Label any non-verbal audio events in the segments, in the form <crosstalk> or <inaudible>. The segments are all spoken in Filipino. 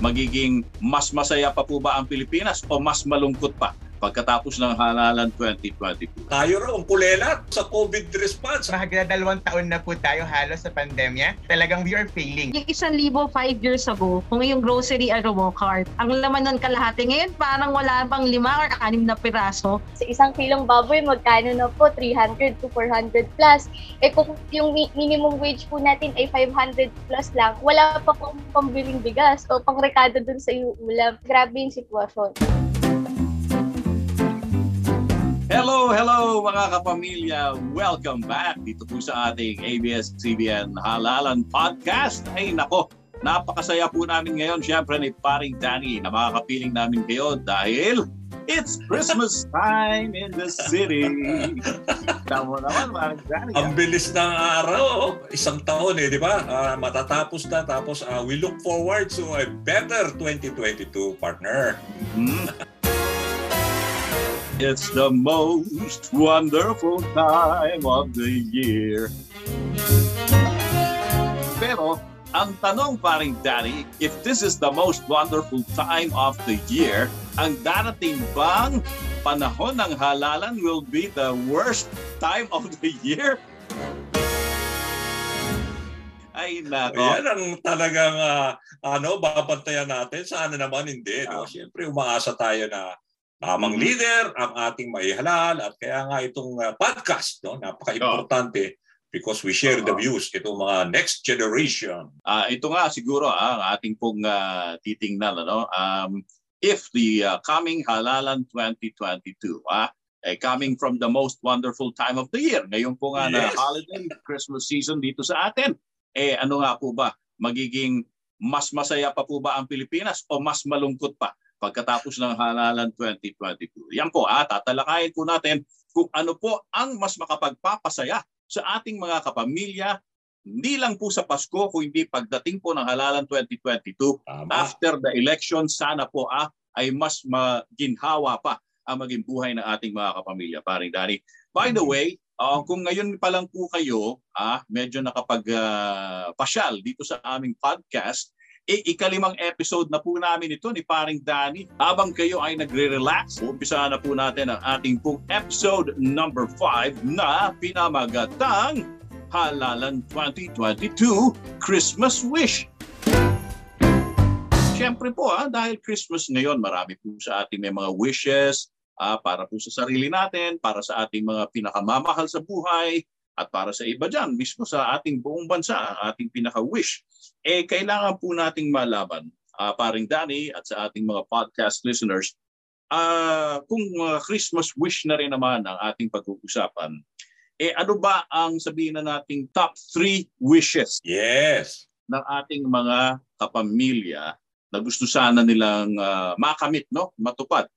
magiging mas masaya pa po ba ang Pilipinas o mas malungkot pa pagkatapos ng halalan 2022. Tayo raw ang kulelat sa COVID response. Mahagdadalawang taon na po tayo halos sa pandemya. Talagang we are failing. Yung isang libo five years ago, kung yung grocery ano mo cart, ang laman nun kalahati. Ngayon parang wala pang lima or anim na piraso. Sa isang kilong baboy, magkano na po? 300 to 400 plus. Eh kung yung mi- minimum wage po natin ay 500 plus lang, wala pa pong pambiling bigas o pangrekado dun sa ulam. Grabe yung sitwasyon. Hello, hello mga kapamilya. Welcome back dito po sa ating ABS-CBN Halalan Podcast. Ay nako, napakasaya po namin ngayon siyempre ni Paring Danny na makakapiling namin kayo dahil it's Christmas time in the city. <laughs> Tama naman, Paring Danny. Ang bilis ng araw, isang taon eh, di ba? Ah, matatapos na, tapos ah, we look forward to a better 2022, partner. Mhm. It's the most wonderful time of the year. Pero, ang tanong paring Danny, if this is the most wonderful time of the year, ang darating bang panahon ng halalan will be the worst time of the year? Ay, nako. Yan ang talagang ah, ano, babantayan natin. Sana naman hindi. No? Siyempre, umaasa tayo na tamang leader ang ating maihalal at kaya nga itong ah, podcast, no? napaka-importante because we share the views itong mga next generation. Ah, ito nga siguro ah, ang ating pong ah, titingnan ano um if the ah, coming halalan 2022 ah eh, coming from the most wonderful time of the year ngayon po nga na Yes. holiday Christmas season dito sa atin eh ano nga po ba magiging mas masaya pa po ba ang Pilipinas o mas malungkot pa pagkatapos ng halalan 2022 yan po ah tatalakayin po natin kung ano po ang mas makapagpapasaya sa ating mga kapamilya hindi lang po sa Pasko, kung hindi pagdating po ng halalan 2022, Tama. after the election, sana po ah, ay mas maginhawa pa ang maging buhay ng ating mga kapamilya, paring Danny. By the Mhm. way, ah, kung ngayon pa lang po kayo, ah, medyo nakapag-pasyal dito sa aming podcast, ikalimang episode na po namin ito ni paring Danny. Habang kayo ay nagre-relax, umpisa na po natin ang ating pong episode number 5 na pinamagatang Halalan 2022 Christmas Wish. Siyempre po ah, dahil Christmas ngayon, marami po sa ating may mga wishes ah, para po sa sarili natin, para sa ating mga pinakamamahal sa buhay, at para sa iba dyan, mismo sa ating buong bansa, ating pinaka-wish. Eh, kailangan po nating malaban, ah, paring Danny at sa ating mga podcast listeners, ah, kung ah, Christmas wish na rin naman ang ating pag-uusapan, eh ano ba ang sabihin na nating top three wishes Yes. ng ating mga kapamilya na gusto sana nilang ah, makamit, no? matupad.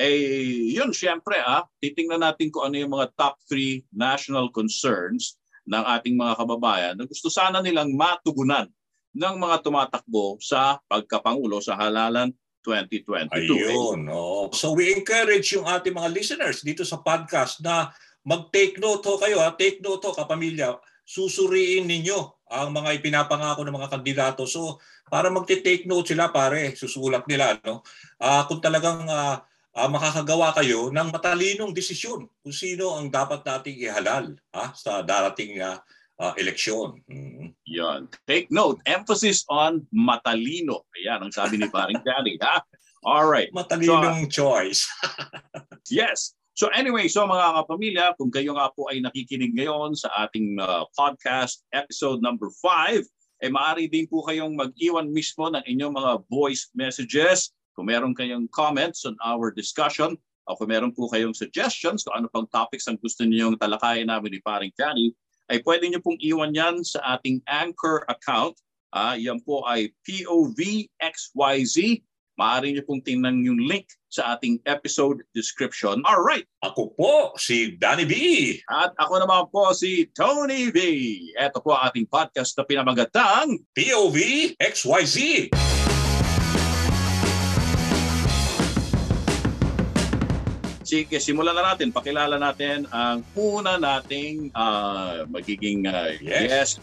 Eh, yun, syempre, ah, titingnan natin kung ano yung mga top three national concerns ng ating mga kababayan na gusto sana nilang matugunan ng mga tumatakbo sa pagkapangulo sa halalan 2022. Ayun. oo. So we encourage yung ating mga listeners dito sa podcast na mag-take note ho kayo. Ha? Take note ho, kapamilya. Susuriin ninyo ang mga ipinapangako ng mga kandidato. So para magte-take note sila pare, susulat nila. No? Ah, kung talagang ah, ah, makakagawa kayo ng matalinong desisyon kung sino ang dapat nating ihalal ha? sa darating na ah, eleksyon. Mm. Yan. Take note. Emphasis on matalino. Ayan ang sabi ni paring Danny. Ha? All right. Matalinong choice. <laughs> Yes. So anyway, so mga kapamilya, kung kayo nga po ay nakikinig ngayon sa ating uh, podcast episode number 5, eh maaari din po kayong mag-iwan mismo ng inyong mga voice messages. Kung meron kayong comments on our discussion, o kung meron po kayong suggestions kung ano pang topics ang gusto niyo talakayin namin ni Paring Johnny, ay pwede niyo pong iwan yan sa ating Anchor account. Ah, yan po ay POVXYZ. Maaari niyo pong tingnan yung link sa ating episode description. All right. Ako po, si Danny B. At ako naman po si Tony V. Ito po ating podcast na pinamagatang POV XYZ. Sige, simulan na natin. Pakilala natin ang una nating ah, magiging ah, Yes. guest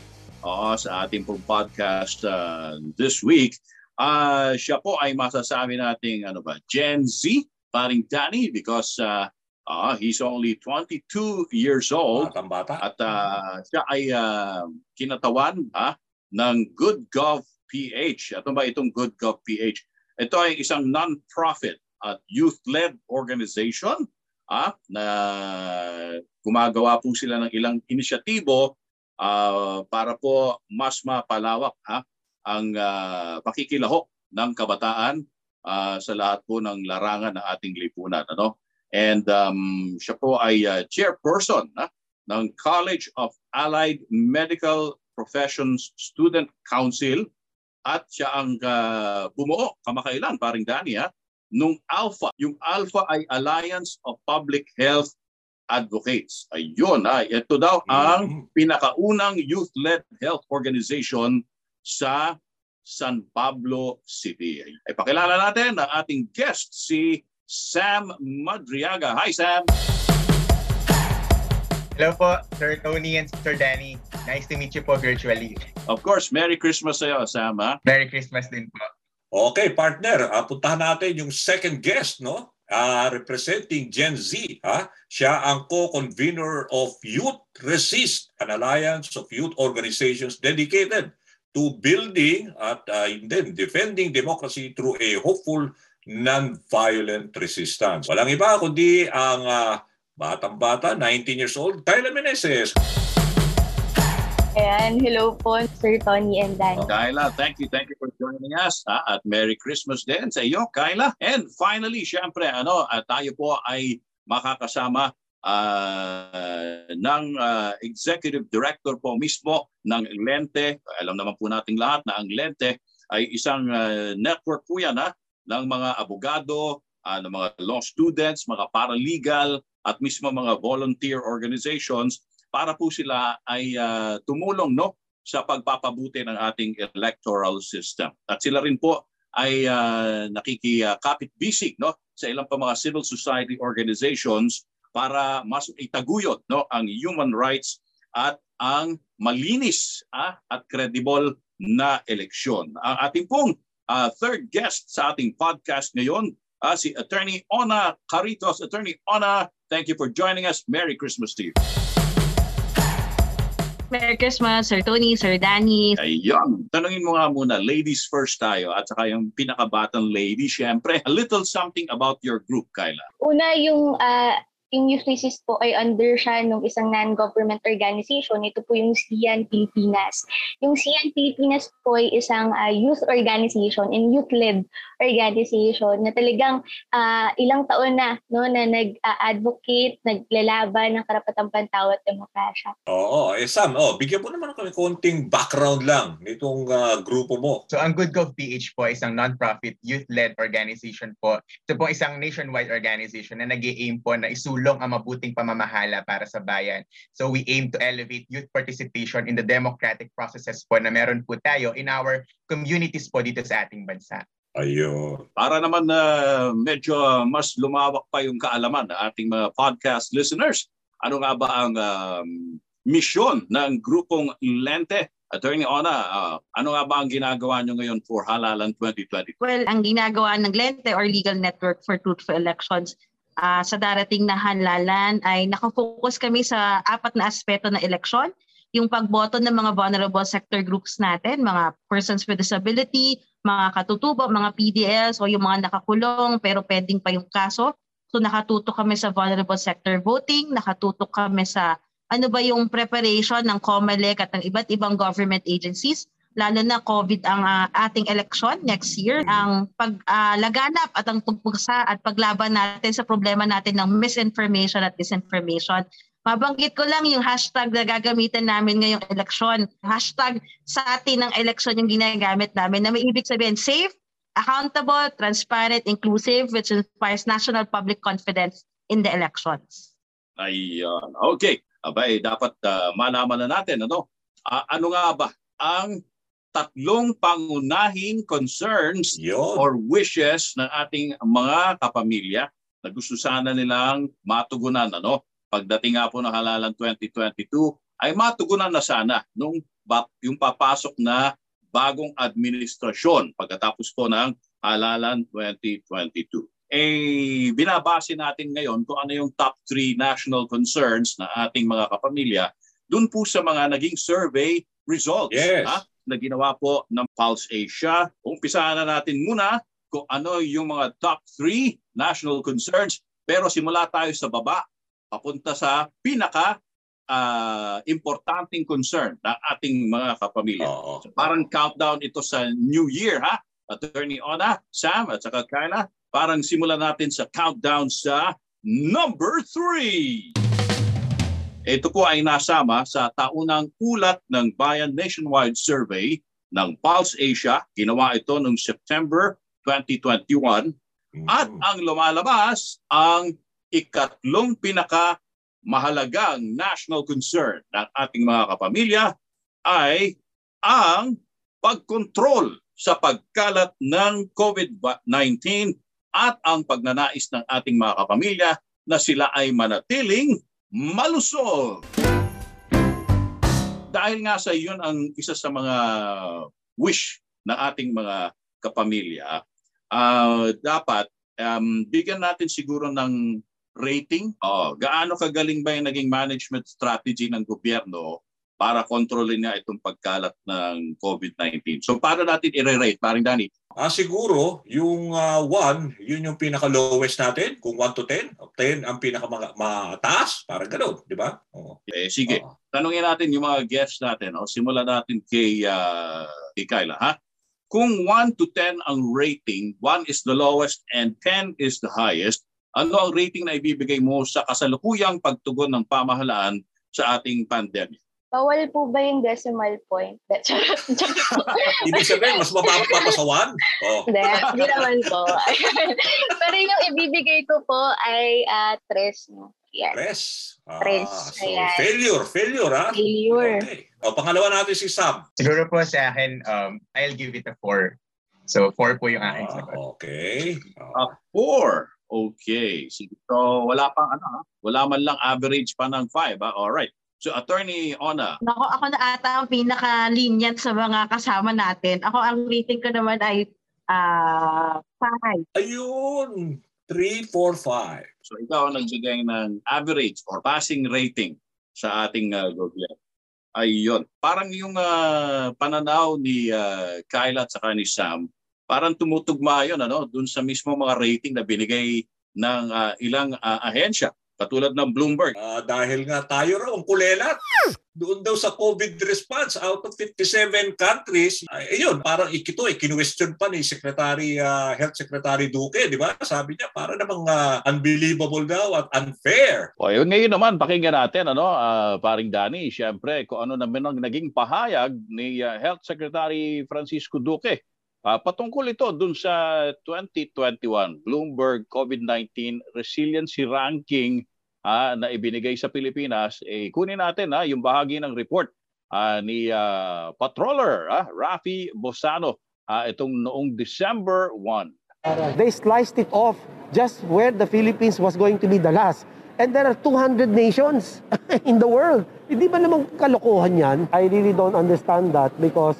oo, sa ating pong podcast ah, this week. Uh, siya po ay masasabi nating ano ba, Gen Z, paring Danny, because uh, uh, he's only 22 years old. Batang bata. At uh, siya ay uh, kinatawan uh, ng Good Gov PH. Ito ba itong Good Gov PH? Ito ay isang non-profit at youth-led organization ah, na gumagawa po sila ng ilang inisyatibo uh, para po mas mapalawak ha, ang uh, pakikilahok ng kabataan uh, sa lahat po ng larangan ng ating lipunan. Ano? And um, siya po ay uh, chairperson ha, ng College of Allied Medical Professions Student Council at siya ang uh, bumuo kamakailan, paring Dani, ha, nung Alpha. Yung Alpha ay Alliance of Public Health Advocates. Ayun, ha. ito daw ang Mm. pinakaunang youth-led health organization sa San Pablo City. Ay pakilala natin ang ating guest, si Sam Madriaga. Hi, Sam! Hello po, Sir Tony and Sir Danny. Nice to meet you po virtually. Of course, Merry Christmas sa'yo, Sam. Ha? Merry Christmas din po. Okay, partner, uh, puntahan natin yung second guest, no? Uh, representing Gen Z. Ha? Siya ang co-convener of Youth Resist, an alliance of youth organizations dedicated to building at uh, then defending democracy through a hopeful non-violent resistance. Walang iba kundi ang uh, batang-bata, 19 years old, Kyla Meneses. Ayan, hello po, Sir Tony and Danny. Kyla, thank you, thank you for joining us. Ha? At Merry Christmas din sa iyo, Kyla. And finally, syempre, ano, uh, tayo po ay makakasama uh, ng uh, Executive Director po mismo ng Lente. Alam naman po nating lahat na ang Lente ay isang uh, network po yan ha, ng mga abogado, uh, ng mga law students, mga paralegal, at mismo mga volunteer organizations para po sila ay uh, tumulong no sa pagpapabuti ng ating electoral system. At sila rin po ay uh, nakikikapit bisig no sa ilang pa mga civil society organizations para mas itaguyod no ang human rights at ang malinis ah, at credible na eleksyon. Ang ating pong uh, third guest sa ating podcast ngayon uh, si Attorney Ona Caritos. Attorney Ona, thank you for joining us. Merry Christmas to you. Merry Christmas, Sir Tony, Sir Danny. Ayun. Tanungin mo nga muna, ladies first tayo at saka yung pinakabatang lady, syempre, a little something about your group, Kyla. Una, yung ah, yung Youth Resist po ay under siya ng isang non-government organization. Ito po yung CIAN Pilipinas. Yung CIAN Pilipinas po ay isang uh, youth organization and youth-led organization na talagang uh, ilang taon na no, na nag-advocate, naglalaban ng karapatang pantao at demokrasya. Oo, eh Sam, oh, bigyan mo naman kami konting background lang nitong uh, grupo mo. So ang Good Gov PH po ay isang non-profit youth-led organization po. Ito po isang nationwide organization na nag aim po na isulong ang mabuting pamamahala para sa bayan. So we aim to elevate youth participation in the democratic processes po na meron po tayo in our communities po dito sa ating bansa. Ayun. Para naman na uh, medyo mas lumawak pa yung kaalaman ng ating mga podcast listeners, ano nga ba ang um, misyon ng grupong Lente? Attorney Ona, uh, ano nga ba ang ginagawa nyo ngayon for Halalan 2020? Well, ang ginagawa ng Lente or Legal Network for Truthful Elections uh, sa darating na halalan ay nakafocus kami sa apat na aspeto ng eleksyon. Yung pagboto ng mga vulnerable sector groups natin, mga persons with disability, mga katutubo, mga PDLs o yung mga nakakulong pero pending pa yung kaso. So nakatutok kami sa vulnerable sector voting, nakatutok kami sa ano ba yung preparation ng COMELEC at ng iba't ibang government agencies lalo na COVID ang uh, ating election next year, ang paglaganap uh, at ang pagpugsa at paglaban natin sa problema natin ng misinformation at disinformation. Mabanggit ko lang yung hashtag na gagamitin namin ngayong eleksyon. Hashtag sa atin ng eleksyon yung ginagamit namin na may ibig sabihin safe, accountable, transparent, inclusive, which inspires national public confidence in the elections. Ayun. Okay. Abay, dapat uh, malaman na natin ano, uh, ano nga ba ang tatlong pangunahing concerns Yun. or wishes ng ating mga kapamilya na gusto sana nilang matugunan ano pagdating nga po ng halalan 2022 ay matugunan na sana nung yung papasok na bagong administrasyon pagkatapos po ng halalan 2022. Eh, binabase natin ngayon kung ano yung top 3 national concerns na ating mga kapamilya dun po sa mga naging survey results Yes. ha, na ginawa po ng Pulse Asia. Umpisahan na natin muna kung ano yung mga top 3 national concerns. Pero simula tayo sa baba, papunta sa pinaka ah, importanteng concern ng ating mga kapamilya. Oo. So parang countdown ito sa New Year ha. Attorney Ona, Sam at saka Kyla, parang simulan natin sa countdown sa number 3. Ito po ay nasama sa taunang ulat ng Bayan Nationwide Survey ng Pulse Asia. Ginawa ito noong September 2021 at Mm. ang lumalabas ang ikatlong pinaka mahalagang national concern ng ating mga kapamilya ay ang pagkontrol sa pagkalat ng COVID-19 at ang pagnanais ng ating mga kapamilya na sila ay manatiling malusog. Dahil nga sa iyon ang isa sa mga wish ng ating mga kapamilya, ah, dapat um, bigyan natin siguro ng rating. Oh, gaano kagaling ba yung naging management strategy ng gobyerno para kontrolin nga itong pagkalat ng COVID-19. So paano natin i-rate, paring Danny? Ah, siguro, yung 1, yun yung pinaka-lowest natin. Kung 1 to 10, 10 ang pinaka-mataas. Parang gano'n, di ba? Oo. Eh, sige, Oo. tanungin natin yung mga guests natin. Oh. Simulan natin kay, uh, kay Kyla. Ha? Kung 1 to 10 ang rating, 1 is the lowest and 10 is the highest, ano ang rating na ibibigay mo sa kasalukuyang pagtugon ng pamahalaan sa ating pandemic? Bawal po ba yung decimal point? <laughs> Ibig sabihin, mas mababa pa sa 1? Oh. Hindi, hindi naman po. <laughs> Pero yung ibibigay ko po ay uh, tres. No? Yan. Press. Ah, Press, so, ayan. failure. Failure, ha? Failure. Okay. O, pangalawa natin si Sam. Siguro po sa akin, um, I'll give it a 4. So 4 po yung aking Ah, sagot. okay. Ah, A 4. Okay. So wala pang ano, ha? wala man lang average pa ng 5. Ha? All right. So Attorney Ona, Nako, ako na ata ang pinaka-lenient sa mga kasama natin. Ako, ang rating ko naman ay ah five. ayun. 3, 4, 5. so ikaw ang nagbigay ng average or passing rating sa ating uh, gobyerno. Ayun. Parang yung ah, pananaw ni uh, Kyla at saka ni Sam, parang tumutugma yun ano, dun sa mismo mga rating na binigay ng ah, ilang ah, ahensya. Katulad ng Bloomberg. Ah, dahil nga tayo raw ang kulelat. Doon daw sa COVID response out of 57 countries, ay, ayun, parang ikito eh, kinwestiyon pa ni Secretary, ah, Health Secretary Duque, di ba? Sabi niya, para namang ah, unbelievable daw at unfair. O yun ngayon naman, pakinggan natin, ano, ah, paring Dani, siyempre, kung ano naman ang naging pahayag ni ah, Health Secretary Francisco Duque. Ah, patungkol ito dun sa 2021 Bloomberg COVID-19 Resiliency Ranking ah, na ibinigay sa Pilipinas. Eh, kunin natin ah, yung bahagi ng report ah, ni ah, Patroller ah, Rafi Bosano ah, itong noong December 1. They sliced it off just where the Philippines was going to be the last. And there are 200 nations <laughs> in the world. Hindi ba namang kalokohan yan? I really don't understand that because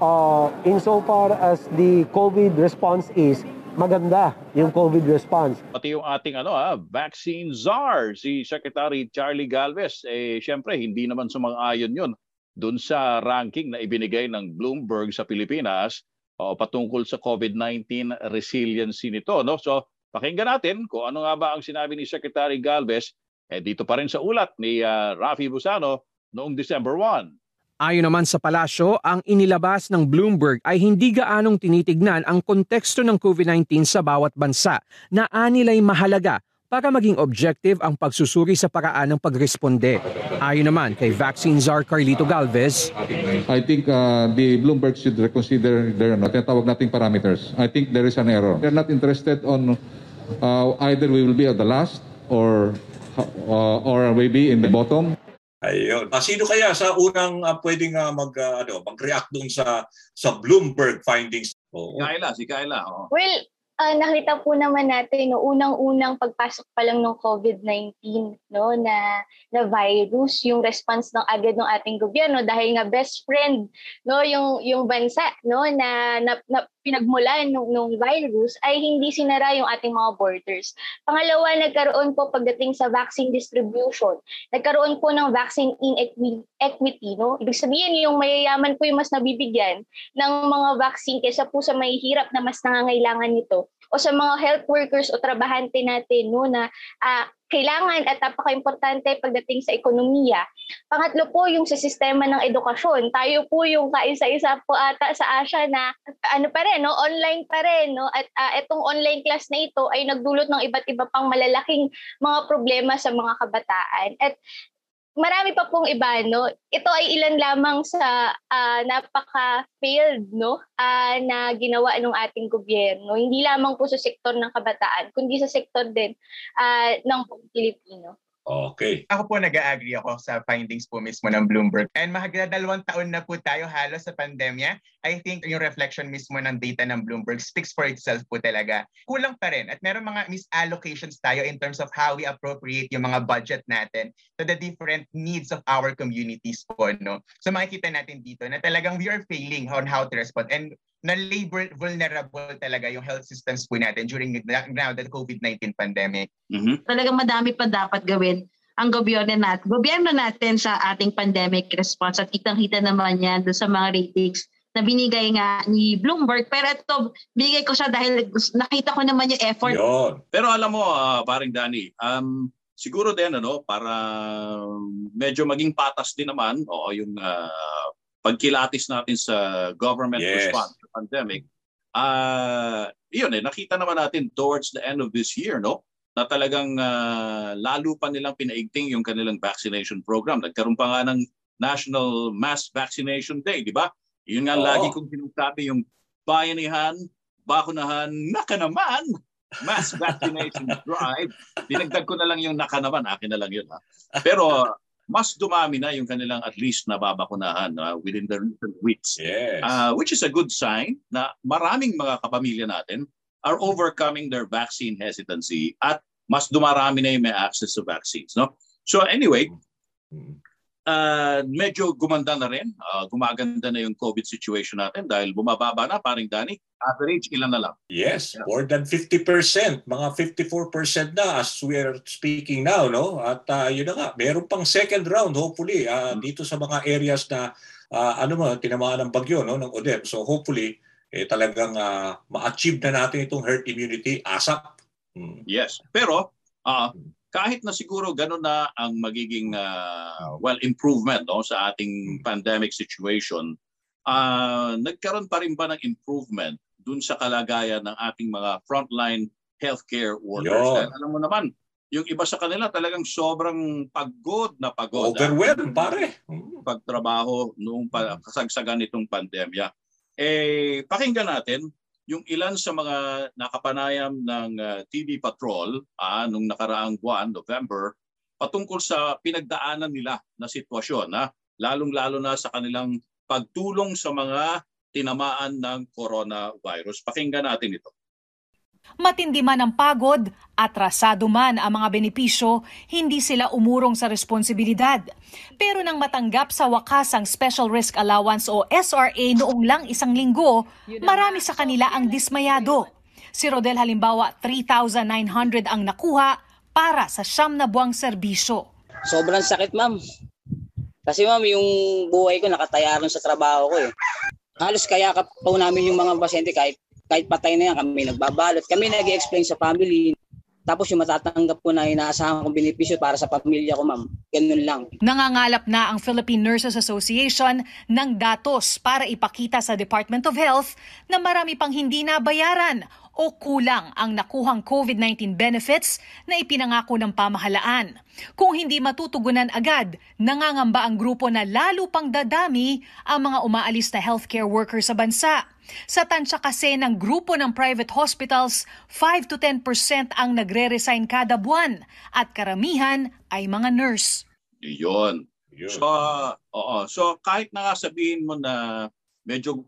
uh, insofar as the COVID response is, maganda yung COVID response. pati yung ating ano ah, vaccine czar si Secretary Charlie Galvez eh syempre hindi naman sumang-ayon yun doon sa ranking na ibinigay ng Bloomberg sa Pilipinas o patungkol sa COVID-19 resiliency nito no? So pakinggan natin kung ano nga ba ang sinabi ni Secretary Galvez. Eh dito pa rin sa ulat ni ah, Rafi Busano noong December 1 Ayon naman sa palasyo, ang inilabas ng Bloomberg ay hindi gaanong tinitignan ang konteksto ng COVID-19 sa bawat bansa na anilay mahalaga para maging objective ang pagsusuri sa paraan ng pagresponde. Ayon naman kay Vaccine Czar Carlito Galvez, I think uh, the Bloomberg should reconsider their ano, tinatawag nating parameters. I think there is an error. They're not interested on uh, either we will be at the last or uh, or maybe in the bottom. Ayun. Ah, sino kaya sa unang ah, pwedeng ah, mag, ah, ano, mag-react doon sa sa Bloomberg findings? Oo. Si Kyla si Kyla oh. Well, uh, nakita po naman natin no unang-unang pagpasok pa lang ng COVID-19 no na na virus yung response ng agad ng ating gobyerno dahil nga best friend no yung yung bansa no na, na, na pinagmulan ng nung virus ay hindi sinara yung ating mga borders. Pangalawa, nagkaroon po pagdating sa vaccine distribution. Nagkaroon po ng vaccine inequity, no? Ibig sabihin yung mayayaman po yung mas nabibigyan ng mga vaccine kaysa po sa mahihirap na mas nangangailangan nito o sa mga health workers o trabahante natin no na uh, kailangan at napaka-importante pagdating sa ekonomiya. Pangatlo po yung sa sistema ng edukasyon. Tayo po yung kaisa-isa po ata sa Asia na ano pa rin, no? online pa rin. No? At uh, itong online class na ito ay nagdulot ng iba't iba pang malalaking mga problema sa mga kabataan. At marami pa pong iba, no? Ito ay ilan lamang sa uh, napaka-failed, no? Uh, na ginawa ng ating gobyerno. Hindi lamang po sa sektor ng kabataan, kundi sa sektor din uh, ng Pilipino. Okay. Ako po nag-agree ako sa findings po mismo ng Bloomberg. And mahagda dalawang taon na po tayo halos sa pandemya. I think yung reflection mismo ng data ng Bloomberg speaks for itself po talaga. Kulang pa rin at meron mga misallocations tayo in terms of how we appropriate yung mga budget natin to the different needs of our communities po. No? So makikita natin dito na talagang we are failing on how to respond. And na labor vulnerable talaga yung health systems po natin during now the COVID-19 pandemic. Mm-hmm. Talagang madami pa dapat gawin ang gobyerno natin, gobyerno natin sa ating pandemic response at kitang-kita naman yan doon sa mga ratings na binigay nga ni Bloomberg. Pero ito, binigay ko siya dahil nakita ko naman yung effort. Yun. Pero alam mo, uh, paring Danny, um, siguro din ano, para medyo maging patas din naman o yung uh, pagkilatis natin sa government yes. response to pandemic, uh, yun eh, nakita naman natin towards the end of this year, no? na talagang uh, lalo pa nilang pinaigting yung kanilang vaccination program. Nagkaroon pa nga ng National Mass Vaccination Day, di ba? Yun nga Oo. lagi kong sinasabi, yung bayanihan, bakunahan, naka naman, mass vaccination <laughs> drive. Dinagdag ko na lang yung naka naman, akin na lang yun. Ha? Pero mas dumami na yung kanilang at least nababakunahan uh, within the recent weeks. Yes. Uh, which is a good sign na maraming mga kapamilya natin are overcoming their vaccine hesitancy at mas dumarami na yung may access to vaccines. No? So anyway, uh, medyo gumanda na rin. Uh, gumaganda na yung COVID situation natin dahil bumababa na, paring Danny. Average, ilan na lang? Yes, yeah. more than 50%. Mga 54% na as we are speaking now. no At uh, yun na nga, meron pang second round hopefully uh, dito sa mga areas na uh, ano mo, tinamaan ng bagyo no, ng ODEP. So hopefully, eh, talagang uh, ma-achieve na natin itong herd immunity ASAP. Hmm. Yes. Pero uh, kahit na siguro ganun na ang magiging uh, well improvement no, sa ating hmm. pandemic situation, uh, nagkaroon pa rin ba ng improvement dun sa kalagayan ng ating mga frontline healthcare workers? Dahil alam mo naman, yung iba sa kanila talagang sobrang pagod na pagod. Overwhelmed, pare. Pagtrabaho noong kasagsagan nitong pandemya. Eh, pakinggan natin yung ilan sa mga nakapanayam ng uh, ah, TV Patrol uh, nung nakaraang buwan, November, patungkol sa pinagdaanan nila na sitwasyon, ha? lalong-lalo na sa kanilang pagtulong sa mga tinamaan ng coronavirus. Pakinggan natin ito. Matindi man ang pagod, atrasado man ang mga benepisyo, hindi sila umurong sa responsibilidad. Pero nang matanggap sa wakas ang Special Risk Allowance o SRA noong lang isang linggo, marami sa kanila ang dismayado. Si Rodel halimbawa 3,900 ang nakuha para sa siyam na buwang serbisyo. Sobrang sakit ma'am. Kasi ma'am, yung buhay ko nakatayaran sa trabaho ko eh. Halos kaya ka po namin yung mga pasyente kahit kahit patay na yan, kami nagbabalot. Kami nag explain sa family. Tapos yung matatanggap ko na inaasahan kong benepisyo para sa pamilya ko, ma'am. Ganun lang. Nangangalap na ang Philippine Nurses Association ng datos para ipakita sa Department of Health na marami pang hindi nabayaran o kulang ang nakuhang COVID-19 benefits na ipinangako ng pamahalaan. Kung hindi matutugunan agad, nangangamba ang grupo na lalo pang dadami ang mga umaalis na healthcare workers sa bansa. Sa tansya kasi ng grupo ng private hospitals, 5 to 10% ang nagre-resign kada buwan at karamihan ay mga nurse. Yun. So, oo. So kahit na sabihin mo na medyo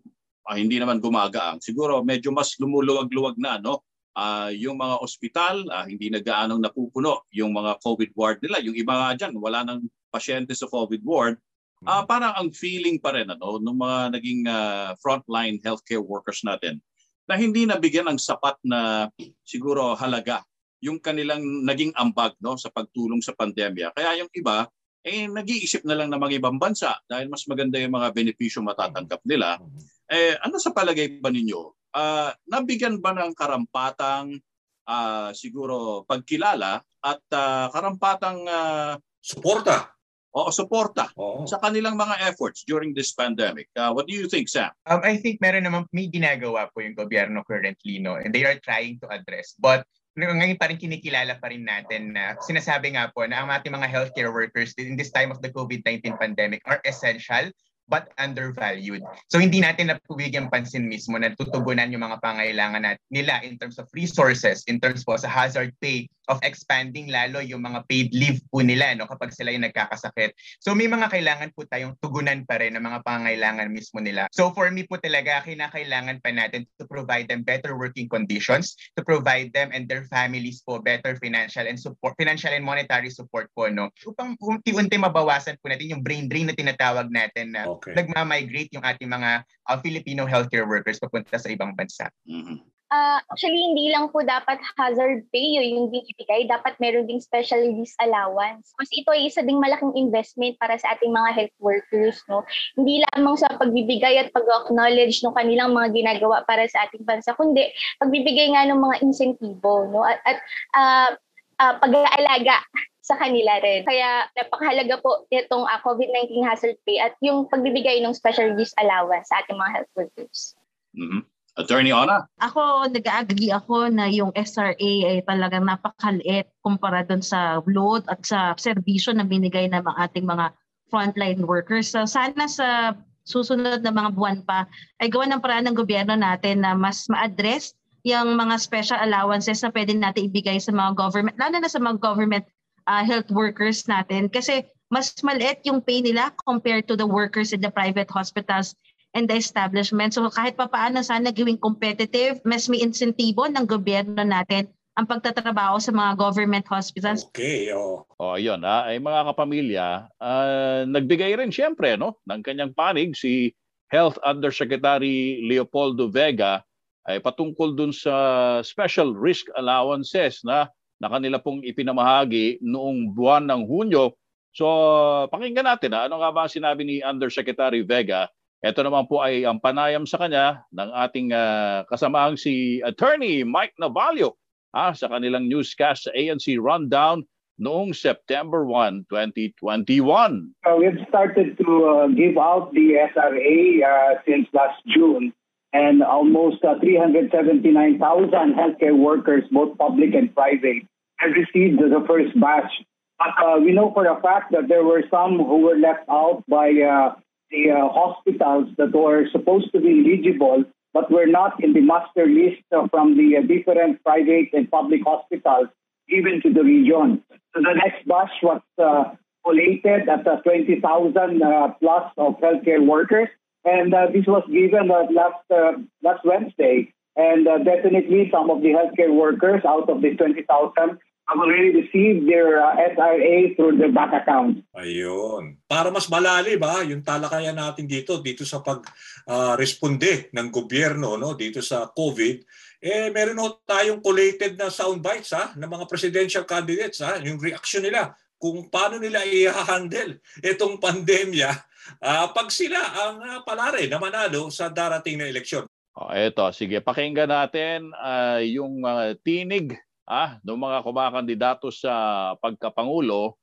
ah, hindi naman gumagaang. Siguro medyo mas lumuluwag-luwag na no uh, yung mga ospital, uh, hindi na gaanong napupuno yung mga COVID ward nila. Yung iba nga dyan, wala nang pasyente sa COVID ward. Uh, parang ang feeling pa rin ano, ng mga naging uh, frontline healthcare workers natin na hindi nabigyan ng sapat na siguro halaga yung kanilang naging ambag no, sa pagtulong sa pandemya. Kaya yung iba, eh, nag-iisip na lang ng mga ibang bansa dahil mas maganda yung mga benepisyo matatanggap nila. Eh, ano sa palagay ba ninyo? uh, nabigyan ba ng karampatang uh, siguro pagkilala at uh, karampatang uh, suporta o suporta Oo. sa kanilang mga efforts during this pandemic. Uh, what do you think, Sam? Um, I think meron naman may ginagawa po yung gobyerno currently, no? And they are trying to address. But ngayon pa rin kinikilala pa rin natin na sinasabi nga po na ang ating mga healthcare workers in this time of the COVID-19 pandemic are essential but undervalued. So hindi natin napubigyan pansin mismo na tutugunan yung mga pangailangan nat- nila in terms of resources, in terms po sa hazard pay, of expanding lalo yung mga paid leave po nila no, kapag sila yung nagkakasakit. So may mga kailangan po tayong tugunan pa rin ng mga pangailangan mismo nila. So for me po talaga, kinakailangan pa natin to provide them better working conditions, to provide them and their families po better financial and support, financial and monetary support po. No? Upang unti-unti mabawasan po natin yung brain drain na tinatawag natin na okay. nagmamigrate yung ating mga uh, Filipino healthcare workers papunta sa ibang bansa. Mm-hmm. Uh, actually, hindi lang po dapat hazard pay yung binibigay. Dapat meron ding special release allowance. Kasi ito ay isa ding malaking investment para sa ating mga health workers. No? Hindi lamang sa pagbibigay at pag-acknowledge ng kanilang mga ginagawa para sa ating bansa, kundi pagbibigay nga ng mga insentibo. No? At, at uh, uh, pag-aalaga sa kanila rin. Kaya napakahalaga po itong uh, COVID-19 hazard pay at yung pagbibigay ng special use allowance sa ating mga health workers. Mm-hmm. Attorney Ona? Ako, nag-agree ako na yung SRA ay talagang napakaliit kumpara doon sa load at sa serbisyo na binigay ng mga ating mga frontline workers. So sana sa susunod na mga buwan pa ay gawa ng paraan ng gobyerno natin na mas ma-address yung mga special allowances na pwede natin ibigay sa mga government, lalo na sa mga government uh, health workers natin kasi mas maliit yung pay nila compared to the workers in the private hospitals and the establishment. So kahit pa paano sana gawing competitive, mas may insentibo ng gobyerno natin ang pagtatrabaho sa mga government hospitals. Okay, oh. Oh, ayun ha. Ay mga kapamilya, uh, nagbigay rin siyempre no ng kanyang panig si Health Undersecretary Leopoldo Vega ay patungkol dun sa special risk allowances na na kanila pong ipinamahagi noong buwan ng Hunyo. So pakinggan natin ha, ano nga ba ang sinabi ni Undersecretary Vega. Ito naman po ay ang panayam sa kanya ng ating uh, kasamaang si Attorney Mike Navalio ah, sa kanilang newscast sa ANC Rundown noong September 1, 2021. Uh, we've started to uh, give out the SRA uh, since last June and almost uh, 379,000 healthcare workers, both public and private, have received the first batch. But uh, we know for a fact that there were some who were left out by uh, the uh, hospitals that were supposed to be eligible, but were not in the master list from the uh, different private and public hospitals given to the region. So the next batch was uh, collated at 20,000 plus of healthcare workers and uh, this was given uh, last uh, last Wednesday. And uh, definitely, some of the healthcare workers out of the 20,000 have already received their uh, SRA through their bank account. Ayun. Para mas malalim ba yung talakayan natin dito dito sa pag-responde uh, ng gobyerno no dito sa COVID, eh meron ho tayong collated na soundbites ha ng mga presidential candidates ha, yung reaction nila kung paano nila i-handle itong <laughs> pandemya uh, pag sila ang uh, palare na manalo sa darating na eleksyon. Oh, eto, sige, pakinggan natin uh, yung uh, tinig ah, ng mga kumakandidato sa pagkapangulo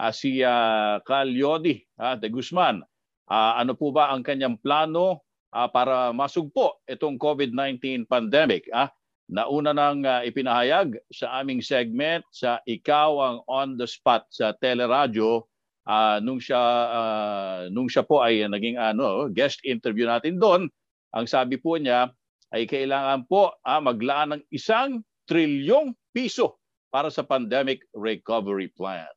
uh, si uh, Cal Yodi uh, de Guzman. Uh, ano po ba ang kanyang plano uh, para masugpo itong COVID-19 pandemic? Ah? Nauna nang uh, ipinahayag sa aming segment sa Ikaw ang On the Spot sa teleradyo uh, nung siya uh, nung siya po ay naging ano guest interview natin doon, ang sabi po niya ay kailangan po uh, maglaan ng isang trilyong piso para sa pandemic recovery plan.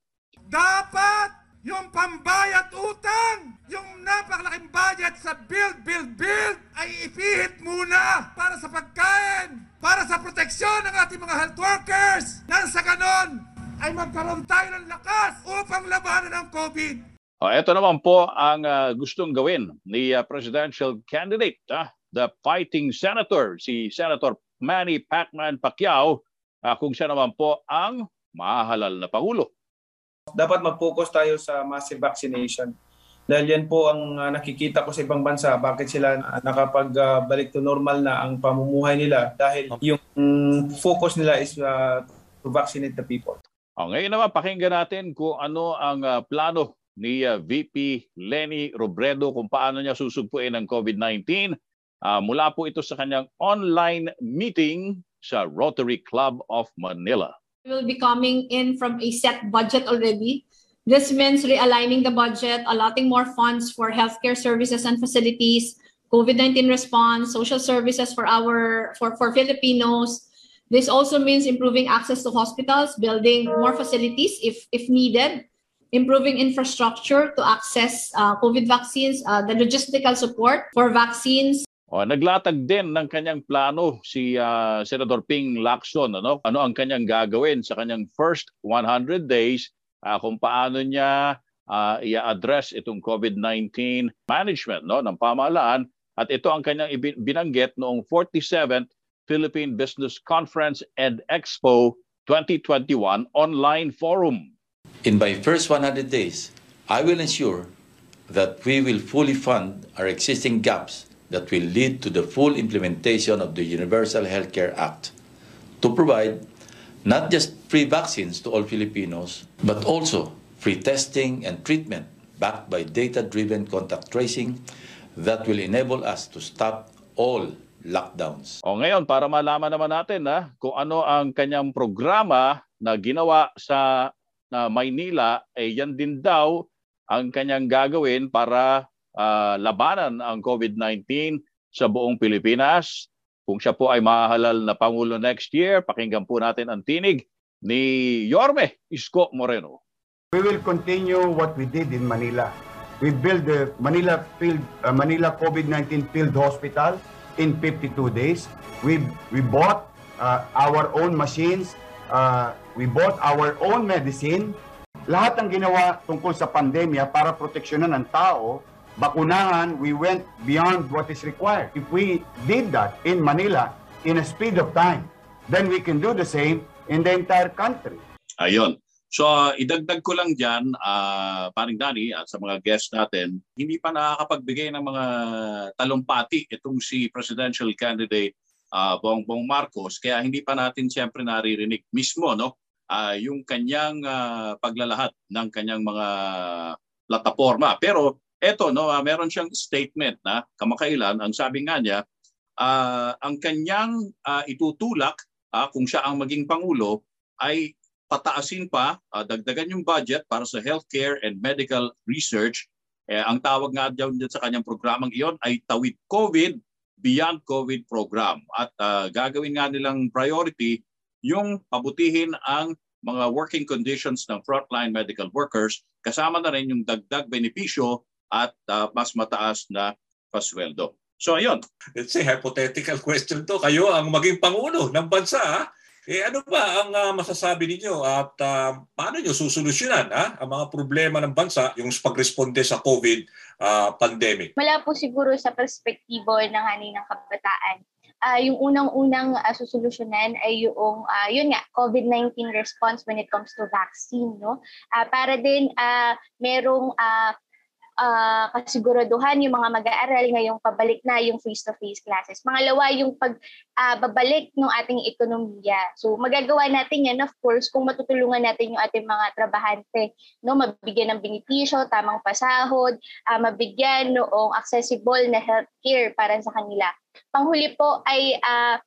Dapat yung pambayad utang, yung napakalaking budget sa build, build, build ay ipihit muna para sa pagkain, para sa proteksyon ng ating mga health workers. Nang sa ganon ay magkaroon tayo ng lakas upang labanan ang COVID. O, ito naman po ang uh, gustong gawin ni uh, presidential candidate, uh, the fighting senator, si Senator Manny Pacman Pacquiao, uh, kung siya naman po ang mahalal na Pangulo dapat mag-focus tayo sa massive vaccination. Dahil yan po ang uh, nakikita ko sa ibang bansa, bakit sila uh, nakapagbalik uh, to normal na ang pamumuhay nila dahil yung um, focus nila is uh, to vaccinate the people. Oh, ngayon naman pakinggan natin kung ano ang uh, plano ni uh, VP Lenny Robredo kung paano niya susugpuin ang COVID-19. Uh, mula po ito sa kanyang online meeting sa Rotary Club of Manila will be coming in from a set budget already. This means realigning the budget, allotting more funds for healthcare services and facilities, COVID-19 response, social services for our for, for Filipinos. This also means improving access to hospitals, building more facilities if, if needed, improving infrastructure to access uh, COVID vaccines, uh, the logistical support for vaccines, O, naglatag din ng kanyang plano si uh, Senator Ping Lacson. Ano? ano ang kanyang gagawin sa kanyang first 100 days uh, kung paano niya uh, i-address itong COVID-19 management no, ng pamahalaan. At ito ang kanyang binanggit noong 47th Philippine Business Conference and Expo 2021 online forum. In my first 100 days, I will ensure that we will fully fund our existing gaps that will lead to the full implementation of the Universal Healthcare Act to provide not just free vaccines to all Filipinos, but also free testing and treatment backed by data-driven contact tracing that will enable us to stop all lockdowns. O ngayon, para malaman naman natin ha, kung ano ang kanyang programa na ginawa sa na Maynila, eh yan din daw ang kanyang gagawin para uh, labanan ang COVID-19 sa buong Pilipinas. Kung siya po ay mahalal na Pangulo next year, pakinggan po natin ang tinig ni Yorme Isko Moreno. We will continue what we did in Manila. We built the Manila field, uh, Manila COVID-19 field hospital in 52 days. We we bought uh, our own machines. Uh, we bought our own medicine. Lahat ng ginawa tungkol sa pandemya para proteksyonan ng tao bakunahan, we went beyond what is required. If we did that in Manila in a speed of time, then we can do the same in the entire country. Ayun. So uh, idagdag ko lang dyan, uh, paring Dani at sa mga guests natin, hindi pa nakakapagbigay ng mga talumpati itong si presidential candidate uh, Bongbong Marcos. Kaya hindi pa natin siyempre naririnig mismo no, uh, yung kanyang uh, paglalahat ng kanyang mga plataforma. Pero eto no, uh, meron siyang statement na kamakailan ang sabi nga niya uh, ang kanyang uh, itutulak uh, kung siya ang maging pangulo ay pataasin pa, uh, dagdagan yung budget para sa healthcare and medical research. Eh, ang tawag nga dyan sa kanyang programang iyon ay Tawid COVID Beyond COVID program. At uh, gagawin nga nilang priority yung pabutihin ang mga working conditions ng frontline medical workers kasama na rin yung dagdag benepisyo at uh, mas mataas na pasweldo. So ayun. It's a hypothetical question to. Kayo ang maging pangulo ng bansa. Ha? Eh ano ba ang uh, masasabi ninyo at uh, paano niyo susolusyonan ha? ang mga problema ng bansa yung pagresponde sa COVID uh, pandemic? Wala po siguro sa perspektibo ng haning ng kabataan. Uh, yung unang-unang uh, susolusyonan ay yung uh, yun nga COVID-19 response when it comes to vaccine no uh, para din uh, merong uh, uh, kasiguraduhan yung mga mag-aaral ngayong pabalik na yung face-to-face classes. Pangalawa, yung pagbabalik uh, ng ating ekonomiya. So magagawa natin yan, of course, kung matutulungan natin yung ating mga trabahante. No? Mabigyan ng benepisyo, tamang pasahod, uh, mabigyan noong accessible na healthcare para sa kanila. Panghuli po ay uh,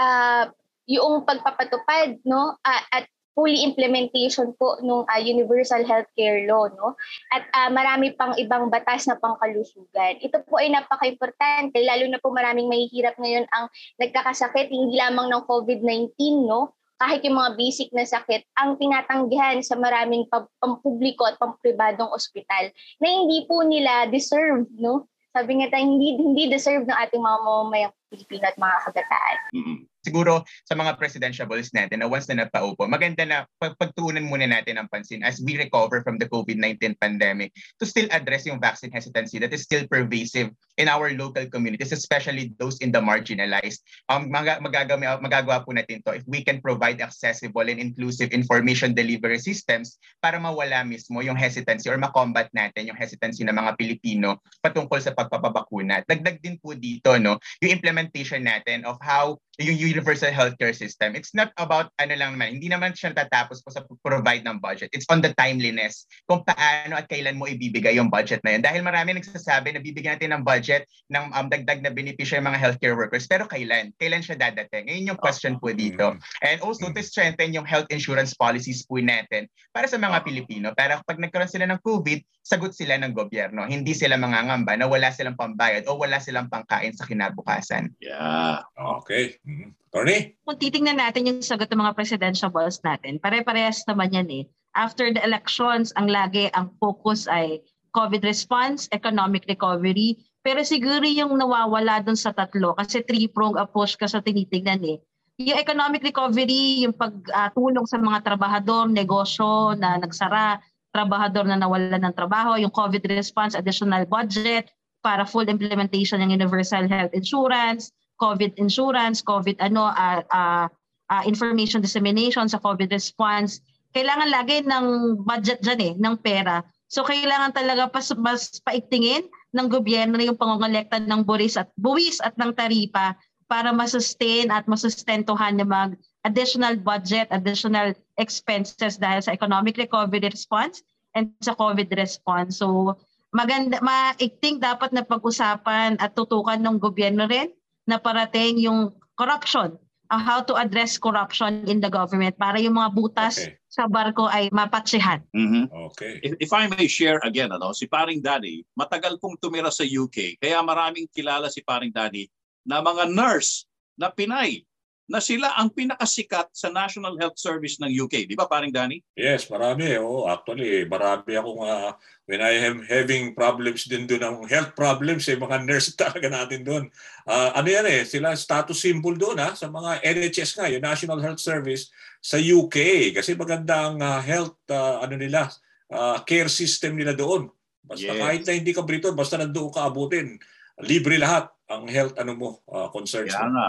uh, yung pagpapatupad no uh, at fully implementation po ng uh, ah, Universal Healthcare Law no at uh, marami pang ibang batas na pangkalusugan. Ito po ay napaka-importante lalo na po maraming mahihirap ngayon ang nagkakasakit hindi lamang ng COVID-19 no kahit yung mga basic na sakit, ang tinatanggihan sa maraming pampubliko at pampribadong ospital na hindi po nila deserve, no? Sabi nga tayo, hindi, hindi deserve ng ating mga mamamayang Pilipino at mga kabataan. Mm-hmm siguro sa mga presidentiables natin na once na napaupo, maganda na pag pagtuunan muna natin ang pansin as we recover from the COVID-19 pandemic to still address yung vaccine hesitancy that is still pervasive in our local communities, especially those in the marginalized. Um, mag- magagawa, magagawa po natin to if we can provide accessible and inclusive information delivery systems para mawala mismo yung hesitancy or makombat natin yung hesitancy ng mga Pilipino patungkol sa pagpapabakuna. Dagdag din po dito no, yung implementation natin of how yung universal healthcare system, it's not about ano lang naman, hindi naman siya tatapos po sa provide ng budget. It's on the timeliness kung paano at kailan mo ibibigay yung budget na yun. Dahil marami nagsasabi na bibigyan natin ng budget ng um, dagdag na benepisyo ng mga healthcare workers. Pero kailan? Kailan siya dadating? Ngayon yung question po dito. And also to strengthen yung health insurance policies po natin para sa mga Pilipino. Para pag nagkaroon sila ng COVID, sagot sila ng gobyerno. Hindi sila mangangamba na wala silang pambayad o wala silang pangkain sa kinabukasan. Yeah. Okay. Mm-hmm. Tony? Kung titingnan natin yung sagot ng mga presidential balls natin, pare-parehas naman yan eh. After the elections, ang lagi, ang focus ay COVID response, economic recovery, pero siguro yung nawawala dun sa tatlo, kasi three-pronged approach ka sa tinitingnan eh. Yung economic recovery, yung pagtulong uh, sa mga trabahador, negosyo na nagsara, trabahador na nawalan ng trabaho, yung COVID response, additional budget para full implementation ng universal health insurance, COVID insurance, COVID ano, uh, uh, uh, information dissemination sa COVID response. Kailangan lagi ng budget dyan eh, ng pera. So kailangan talaga pas, mas paiktingin ng gobyerno yung pangongolekta ng buwis at buwis at ng taripa para masustain at masustentuhan yung mga additional budget, additional expenses dahil sa economic recovery response and sa COVID response. So maganda, maikting dapat na pag-usapan at tutukan ng gobyerno rin na parating yung corruption, uh, how to address corruption in the government para yung mga butas okay. sa barko ay mapatsihan. Mm-hmm. Okay. If, if I may share again, ano, si Paring Daddy, matagal pong tumira sa UK, kaya maraming kilala si Paring Daddy na mga nurse na Pinay na sila ang pinakasikat sa National Health Service ng UK. Di ba, paring Danny? Yes, marami. Oh, actually, marami akong uh, when I am having problems din doon ng health problems, eh, mga nurse <laughs> talaga natin doon. Uh, ano yan eh, sila status symbol doon ha, sa mga NHS nga, yung National Health Service sa UK. Kasi maganda ang uh, health, uh, ano nila, uh, care system nila doon. Basta yes. kahit na hindi ka Briton, basta nandoon ka abutin, libre lahat ang health ano mo, uh, concerns Kaya mo. nga.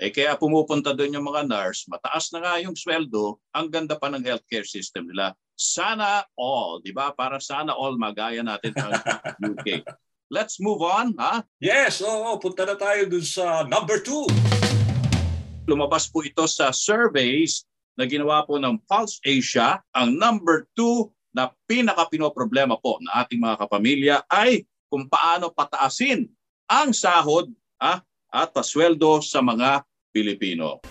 Eh kaya pumupunta doon yung mga nurse, mataas na nga yung sweldo, ang ganda pa ng healthcare system nila. Sana all, di ba? Para sana all magaya natin ang <laughs> UK. Let's move on, ha? Yes, oo, oh, punta na tayo dun sa number two. Lumabas po ito sa surveys na ginawa po ng Pulse Asia. Ang number two na pinaka-pinoproblema po na ating mga kapamilya ay kung paano pataasin ang sahod ha, at pasweldo sa mga Pilipino.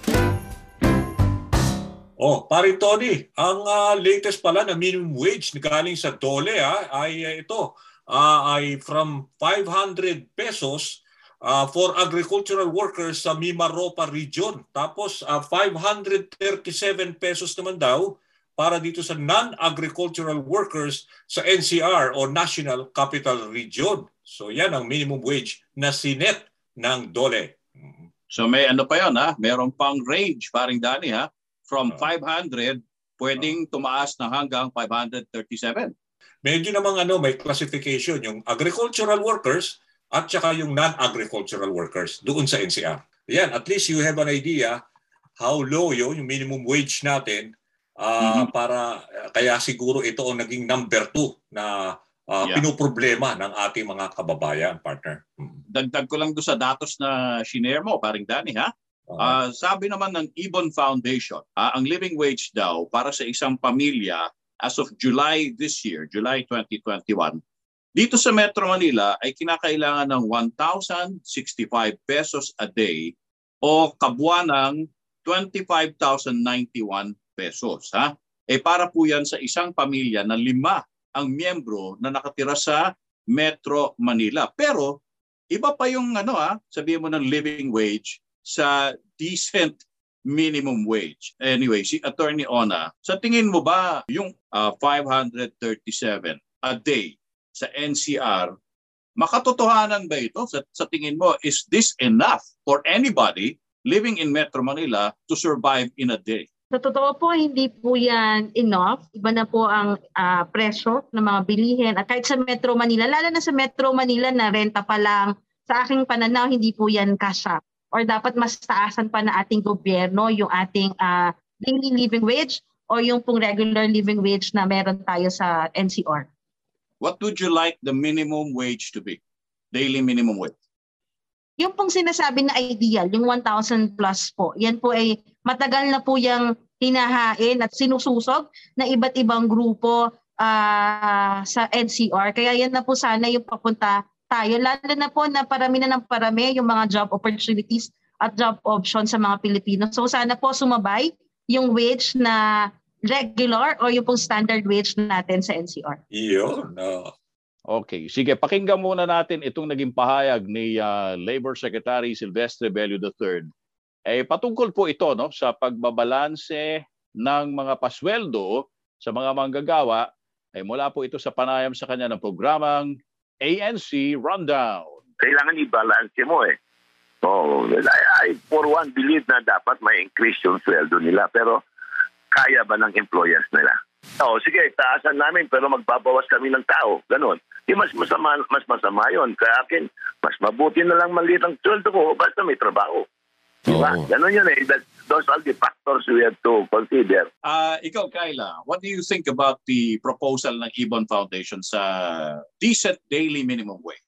Oh, pare Tony, ang uh, latest pala na minimum wage na galing sa DOLE ah, ay uh, ito uh, ay from 500 pesos uh, for agricultural workers sa Mimaropa region. Tapos uh, 537 pesos naman daw para dito sa non-agricultural workers sa NCR o National Capital Region. So yan ang minimum wage na sinet ng DOLE. So may ano pa yon ha? Meron pang range, paring Dani ha? From 500, pwedeng tumaas na hanggang 537. Medyo namang ano, may classification yung agricultural workers at saka yung non-agricultural workers doon sa NCR. Yan, at least you have an idea how low yun, yung minimum wage natin uh, mm-hmm. para kaya siguro ito ang naging number two na uh, yeah. pinoproblema ng ating mga kababayan, partner. Hmm. Dagdag ko lang do sa datos na shinare mo, paring Danny, ha? Uh, sabi naman ng Ibon Foundation, uh, ang living wage daw para sa isang pamilya as of July this year, July 2021, dito sa Metro Manila ay kinakailangan ng 1,065 pesos a day o kabuuan ng 25,091 pesos. Ha? Eh para po yan sa isang pamilya na lima ang miyembro na nakatira sa Metro Manila. Pero iba pa yung ano ah, sabihin mo ng living wage sa decent minimum wage. Anyway, si Attorney Ona, sa tingin mo ba yung uh, 537 a day sa NCR, makatotohanan ba ito? Sa, sa tingin mo, is this enough for anybody living in Metro Manila to survive in a day? Sa totoo po, hindi po yan enough. Iba na po ang uh, presyo ng mga bilihin. At kahit sa Metro Manila, lalo na sa Metro Manila na renta pa lang, sa aking pananaw, hindi po yan kasha. Or dapat mas taasan pa na ating gobyerno yung ating uh, daily living wage o yung pong regular living wage na meron tayo sa NCR. What would you like the minimum wage to be? Daily minimum wage? Yung pong sinasabi na ideal, yung 1,000 plus po, yan po ay matagal na po yung hinahain at sinususog na iba't ibang grupo uh, sa NCR. Kaya yan na po sana yung papunta tayo. Lalo na po na parami na ng parami yung mga job opportunities at job options sa mga Pilipino. So sana po sumabay yung wage na regular o yung pong standard wage natin sa NCR. Iyo, no. Okay, sige, pakinggan muna natin itong naging pahayag ni uh, Labor Secretary Silvestre Bello III eh, patungkol po ito no, sa pagbabalanse ng mga pasweldo sa mga manggagawa ay mula po ito sa panayam sa kanya ng programang ANC Rundown. Kailangan i-balance mo eh. Oh, I, I for one believe na dapat may increase yung sweldo nila pero kaya ba ng employers nila? Oh, sige, taasan namin pero magbabawas kami ng tao. Ganon. Di mas masama, mas masama yun. Kaya akin, mas mabuti na lang maliit ang sweldo ko basta may trabaho. Diba? Oh. Ganun yun eh. That, those are the factors we have to consider. Uh, ikaw, Kyla, what do you think about the proposal ng Ibon Foundation sa decent daily minimum wage?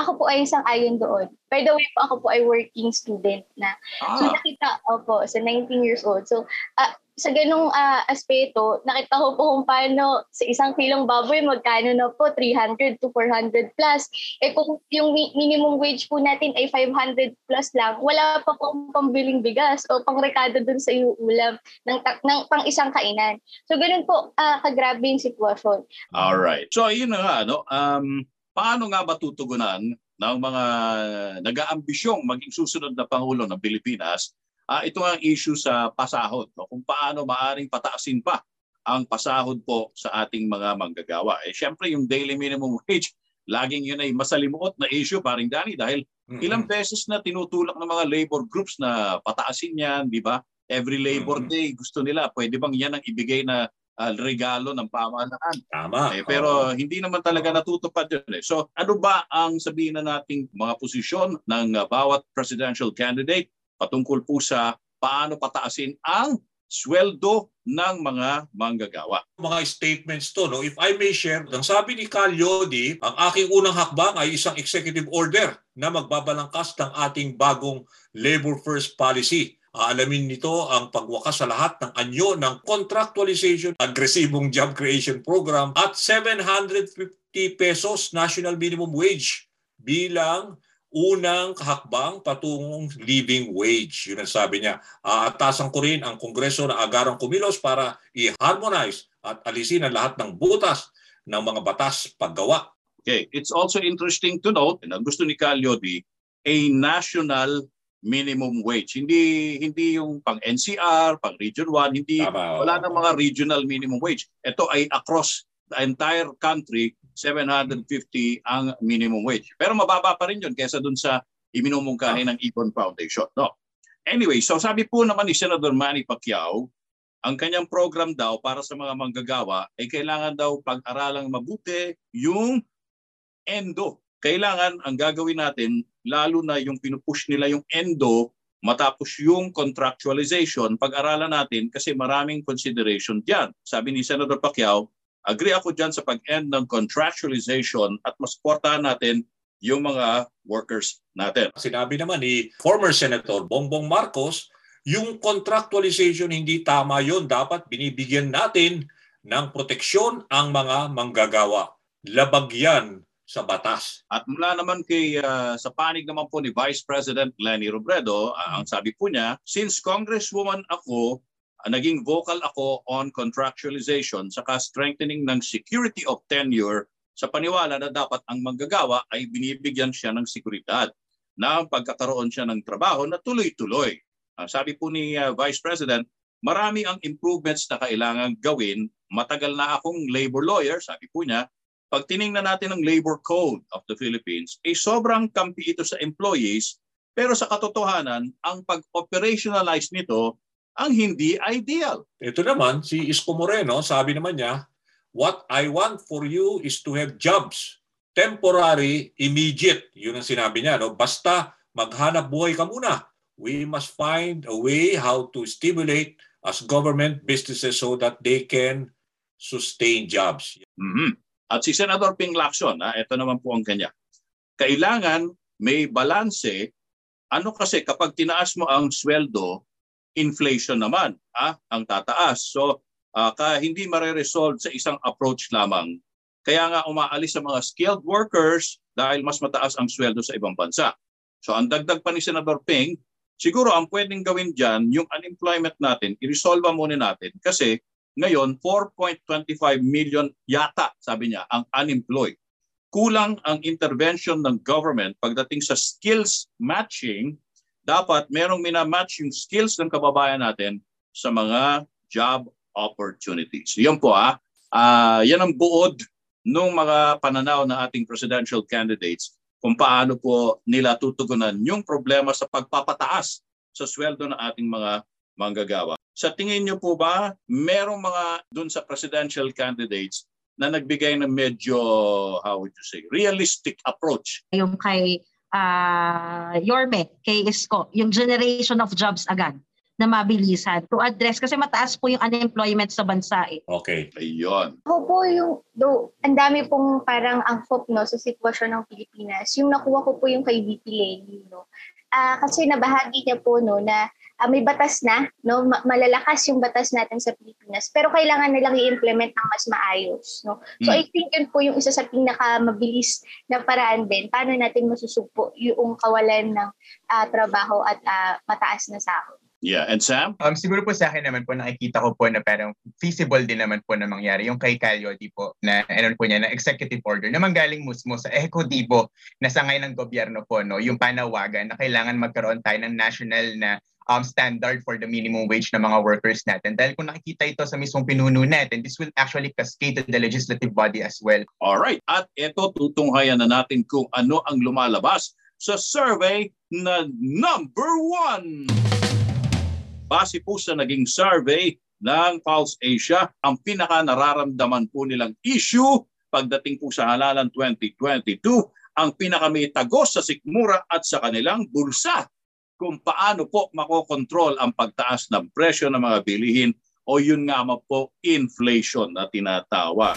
Ako po ay isang ayon doon. By the way po, ako po ay working student na. Ah. So nakita, opo, sa 19 years old. So, uh, sa ganung uh, aspeto, nakita ko po kung paano sa isang kilong baboy magkano na po 300 to 400 plus. Eh kung yung minimum wage po natin ay 500 plus lang, wala pa pong pambiling bigas o pangrekado dun sa ulam ng, ng pang isang kainan. So ganun po uh, kagrabe yung sitwasyon. All right. So yun na nga no. Um paano nga ba tutugunan ng mga nag-aambisyong maging susunod na pangulo ng Pilipinas Uh, ito ang issue sa pasahod, no? kung paano maaring pataasin pa ang pasahod po sa ating mga manggagawa. Eh, Siyempre, yung daily minimum wage, laging yun ay masalimuot na issue, paring Dani, dahil mm-hmm. ilang beses na tinutulak ng mga labor groups na pataasin yan, di ba? Every Labor mm-hmm. Day, gusto nila, pwede bang yan ang ibigay na uh, regalo ng pamahalaan. Tama. Eh, pero oh. hindi naman talaga natutupad yun. Eh. So ano ba ang sabihin na nating mga posisyon ng uh, bawat presidential candidate patungkol po sa paano pataasin ang sweldo ng mga manggagawa. Mga statements to, no? if I may share, ang sabi ni Cal Yodi, ang aking unang hakbang ay isang executive order na magbabalangkas ng ating bagong labor first policy. Aalamin nito ang pagwakas sa lahat ng anyo ng contractualization, agresibong job creation program at 750 pesos national minimum wage bilang unang kahakbang patungong living wage. Yun ang sabi niya. Aatasan ko rin ang Kongreso na agarang kumilos para i-harmonize at alisin ang lahat ng butas ng mga batas paggawa. Okay, it's also interesting to note na gusto ni Calyodi a national minimum wage. Hindi hindi yung pang NCR, pang Region 1, hindi Tama, wala nang mga regional minimum wage. Ito ay across the entire country 750 ang minimum wage. Pero mababa pa rin yun kaysa dun sa iminumungkahi ng Ibon Foundation. No. Anyway, so sabi po naman ni Senator Manny Pacquiao, ang kanyang program daw para sa mga manggagawa ay kailangan daw pag-aralang mabuti yung endo. Kailangan ang gagawin natin, lalo na yung pinupush nila yung endo, matapos yung contractualization, pag-aralan natin kasi maraming consideration diyan. Sabi ni Senator Pacquiao, Agree ako dyan sa pag-end ng contractualization at mas portahan natin yung mga workers natin. Sinabi naman ni former Senator Bongbong Marcos, yung contractualization hindi tama yon Dapat binibigyan natin ng proteksyon ang mga manggagawa. Labag yan sa batas. At mula naman kay uh, sa panig naman po ni Vice President Lenny Robredo, uh, ang sabi po niya, since Congresswoman ako, naging vocal ako on contractualization saka strengthening ng security of tenure sa paniwala na dapat ang manggagawa ay binibigyan siya ng seguridad na pagkakaroon siya ng trabaho na tuloy-tuloy. Ah, sabi po ni ah, Vice President, marami ang improvements na kailangan gawin. Matagal na akong labor lawyer, sabi po niya, pag tiningnan natin ang labor code of the Philippines, eh sobrang kampi ito sa employees, pero sa katotohanan, ang pag-operationalize nito ang hindi ideal. Ito naman, si Isko Moreno, sabi naman niya, what I want for you is to have jobs. Temporary, immediate. Yun ang sinabi niya. No? Basta maghanap buhay ka muna. We must find a way how to stimulate as government businesses so that they can sustain jobs. Mhm. At si Senador Ping Lacson, ah, ito naman po ang kanya. Kailangan may balanse. Ano kasi kapag tinaas mo ang sweldo, inflation naman ah, ang tataas. So ah, ka, hindi mare-resolve sa isang approach lamang. Kaya nga umaalis sa mga skilled workers dahil mas mataas ang sweldo sa ibang bansa. So ang dagdag pa ni Senador Ping, siguro ang pwedeng gawin dyan, yung unemployment natin, i-resolve muna natin kasi ngayon 4.25 million yata, sabi niya, ang unemployed. Kulang ang intervention ng government pagdating sa skills matching, dapat merong minamatch yung skills ng kababayan natin sa mga job opportunities. Yan po ah, Ah, yan ang buod ng mga pananaw ng ating presidential candidates kung paano po nila tutugunan yung problema sa pagpapataas sa sweldo ng ating mga manggagawa. Sa tingin niyo po ba, merong mga dun sa presidential candidates na nagbigay ng medyo, how would you say, realistic approach? Yung kay ah, Yorme, kay Isko, yung generation of jobs agad na mabilisan to address kasi mataas po yung unemployment sa bansa eh. Okay. Ayun. Ako po yung, though, ang dami pong parang angkop no, sa sitwasyon ng Pilipinas. Yung nakuha ko po yung kay VP Lenny, no. Ah, kasi nabahagi niya po no na ah, may batas na, no, ma- malalakas yung batas natin sa Pilipinas, pero kailangan nilang i-implement ng mas maayos, no. So Hmm. I think yun po yung isa sa pinakamabilis na paraan din paano natin masusugpo yung kawalan ng ah, trabaho at ah, mataas na sahod. Yeah, and Sam? Um, siguro po sa akin naman po nakikita ko po na parang feasible din naman po na mangyari yung kay Calio di po na ano po niya na executive order na manggaling mismo sa Ecodibo na sa ngayon ng gobyerno po no yung panawagan na kailangan magkaroon tayo ng national na um, standard for the minimum wage ng mga workers natin. Dahil kung nakikita ito sa mismong pinuno natin, this will actually cascade to the legislative body as well. Alright, at ito tutunghayan na natin kung ano ang lumalabas sa survey na number one. Base po sa naging survey ng Pulse Asia, ang pinaka nararamdaman po nilang issue pagdating po sa halalan 2022, ang pinaka sa sikmura at sa kanilang bulsa kung paano po makokontrol ang pagtaas ng presyo ng mga bilihin o yun nga ma po inflation na tinatawag.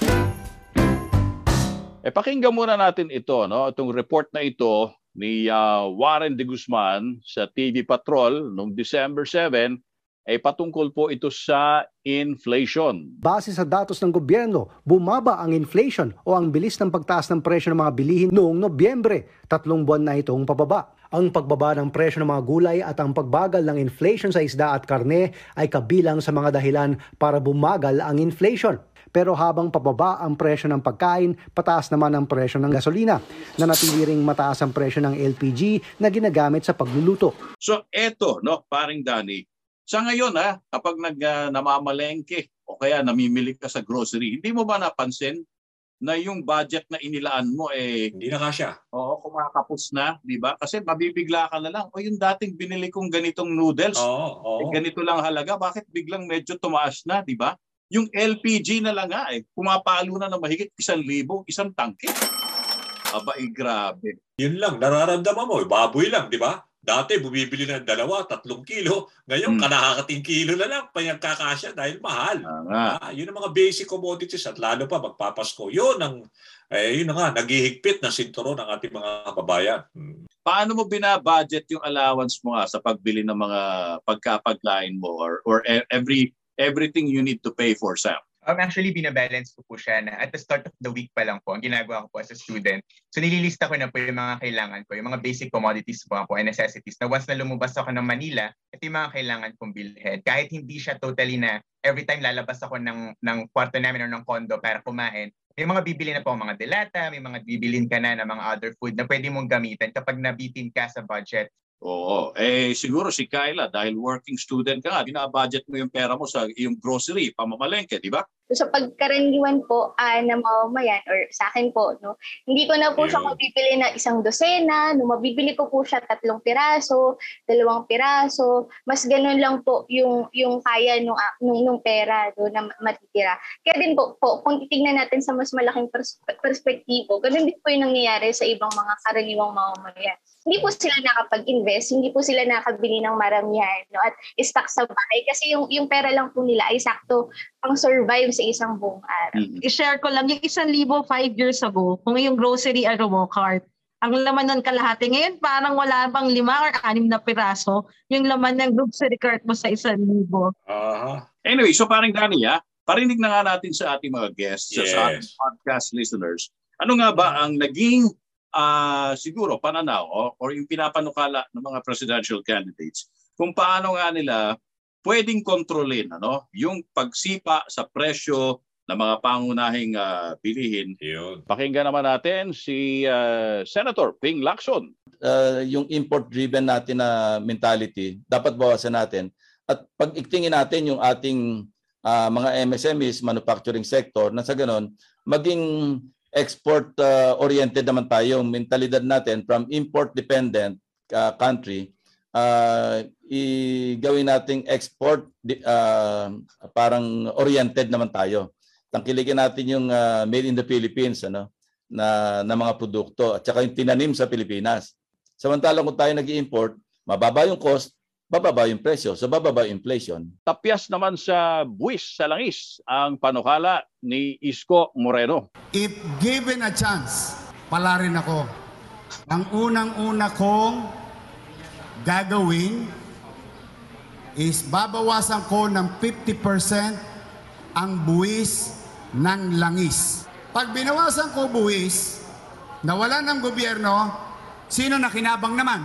Eh pakinggan muna natin ito, no? Itong report na ito ni ah, Warren de Guzman sa TV Patrol noong December 7 ay patungkol po ito sa inflation. Base sa datos ng gobyerno, bumaba ang inflation o ang bilis ng pagtaas ng presyo ng mga bilihin noong Nobyembre. Tatlong buwan na itong pababa. Ang pagbaba ng presyo ng mga gulay at ang pagbagal ng inflation sa isda at karne ay kabilang sa mga dahilan para bumagal ang inflation. Pero habang pababa ang presyo ng pagkain, pataas naman ang presyo ng gasolina, na natili ring mataas ang presyo ng LPG na ginagamit sa pagluluto. So eto, no, paring Dani, sa ngayon ha, kapag nag ah, namamalengke o kaya namimili ka sa grocery, hindi mo ba napansin na yung budget na inilaan mo eh hindi na kasya. Oo, kumakapos na, 'di ba? Kasi mabibigla ka na lang. O yung dating binili kong ganitong noodles, Oo, eh, ganito lang halaga, bakit biglang medyo tumaas na, 'di ba? Yung LPG na lang nga eh, pumapalo na ng mahigit isang libo, isang tangke. Aba, eh, grabe. Yun lang, nararamdaman mo, baboy lang, di ba? Dati bumibili ng dalawa, tatlong kilo. Ngayon, Hmm. kalahakating kilo na lang panyagkakasya dahil mahal. Ah, yun ang mga basic commodities at lalo pa magpapasko. Yun ang, eh, yun na nga, naghihigpit na sinturon ng ating mga kababayan. Hmm. Paano mo binabudget yung allowance mo nga sa pagbili ng mga pagkapaglain mo or, or e- every everything you need to pay for, Sam? Um, actually, binabalance ko po siya na at the start of the week pa lang po, ang ginagawa ko po as a student. So nililista ko na po yung mga kailangan ko, yung mga basic commodities po, po and necessities na once na lumabas ako ng Manila, ito yung mga kailangan kong bilhin. Kahit hindi siya totally na every time lalabas ako ng, ng kwarto namin o ng condo para kumain, may mga bibili na po mga delata, may mga bibilin ka na ng mga other food na pwede mong gamitin kapag nabitin ka sa budget Oo. Eh, siguro si Kyla, dahil working student ka nga, binabudget mo yung pera mo sa iyong grocery, pamamalengke, di ba? So, sa pagkaraniwan po uh, na mamamayan or sa akin po, no, hindi ko na po siya mabibili na isang dosena, no, mabibili ko po siya tatlong piraso, dalawang piraso, mas ganun lang po yung yung kaya nung uh, nung, nung pera no, na matitira. Kaya din po, po kung titingnan natin sa mas malaking pers- perspektibo, ganun din po yung nangyayari sa ibang mga karaniwang mamamayan hindi po sila nakapag-invest, hindi po sila nakabili ng maramihan no? at stock sa bahay kasi yung, yung pera lang po nila ay sakto pang survive sa isang buong araw. Mm-hmm. I-share ko lang, yung isang libo five years ago, kung yung grocery or cart, ang laman ng kalahati. Ngayon, parang wala bang lima or anim na piraso yung laman ng grocery cart mo sa isang libo. Uh-huh. Anyway, so parang Dani, ha? parinig na nga natin sa ating mga guests, yes. sa ating podcast listeners, ano nga ba ang naging uh, siguro pananaw o, or yung pinapanukala ng mga presidential candidates kung paano nga nila pwedeng kontrolin ano yung pagsipa sa presyo ng mga pangunahing uh, bilihin. Yun. Pakinggan naman natin si uh, Senator Ping Lacson. Uh, yung import-driven natin na mentality, dapat bawasan natin. At pag iktingin natin yung ating uh, mga MSMEs, manufacturing sector, na sa ganun, maging export-oriented uh, naman tayo. Yung mentalidad natin from import-dependent uh, country, uh, i-gawin nating export uh, parang oriented naman tayo. Tangkilikin natin yung uh, made in the Philippines ano na, na mga produkto at saka yung tinanim sa Pilipinas. Samantalang kung tayo nag-import, mababa yung cost, bababa yung presyo. So bababa yung inflation. Tapyas naman sa buwis sa langis ang panukala ni Isko Moreno. If given a chance, pala rin ako. Ang unang-una kong gagawin is babawasan ko ng 50% ang buwis ng langis. Pag binawasan ko buwis, nawala ng gobyerno, sino na kinabang naman?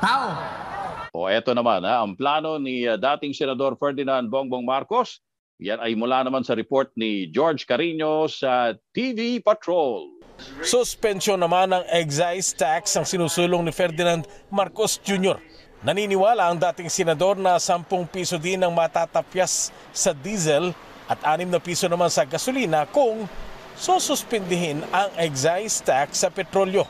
Tao. O eto naman, ha, ang plano ni uh, dating Senador Ferdinand Bongbong Marcos, yan ay mula naman sa report ni George Carino sa TV Patrol. Suspensyon naman ng excise tax ang sinusulong ni Ferdinand Marcos Jr. Naniniwala ang dating senador na 10 piso din ang matatapyas sa diesel at 6 na piso naman sa gasolina kung sususpindihin ang excise tax sa petrolyo.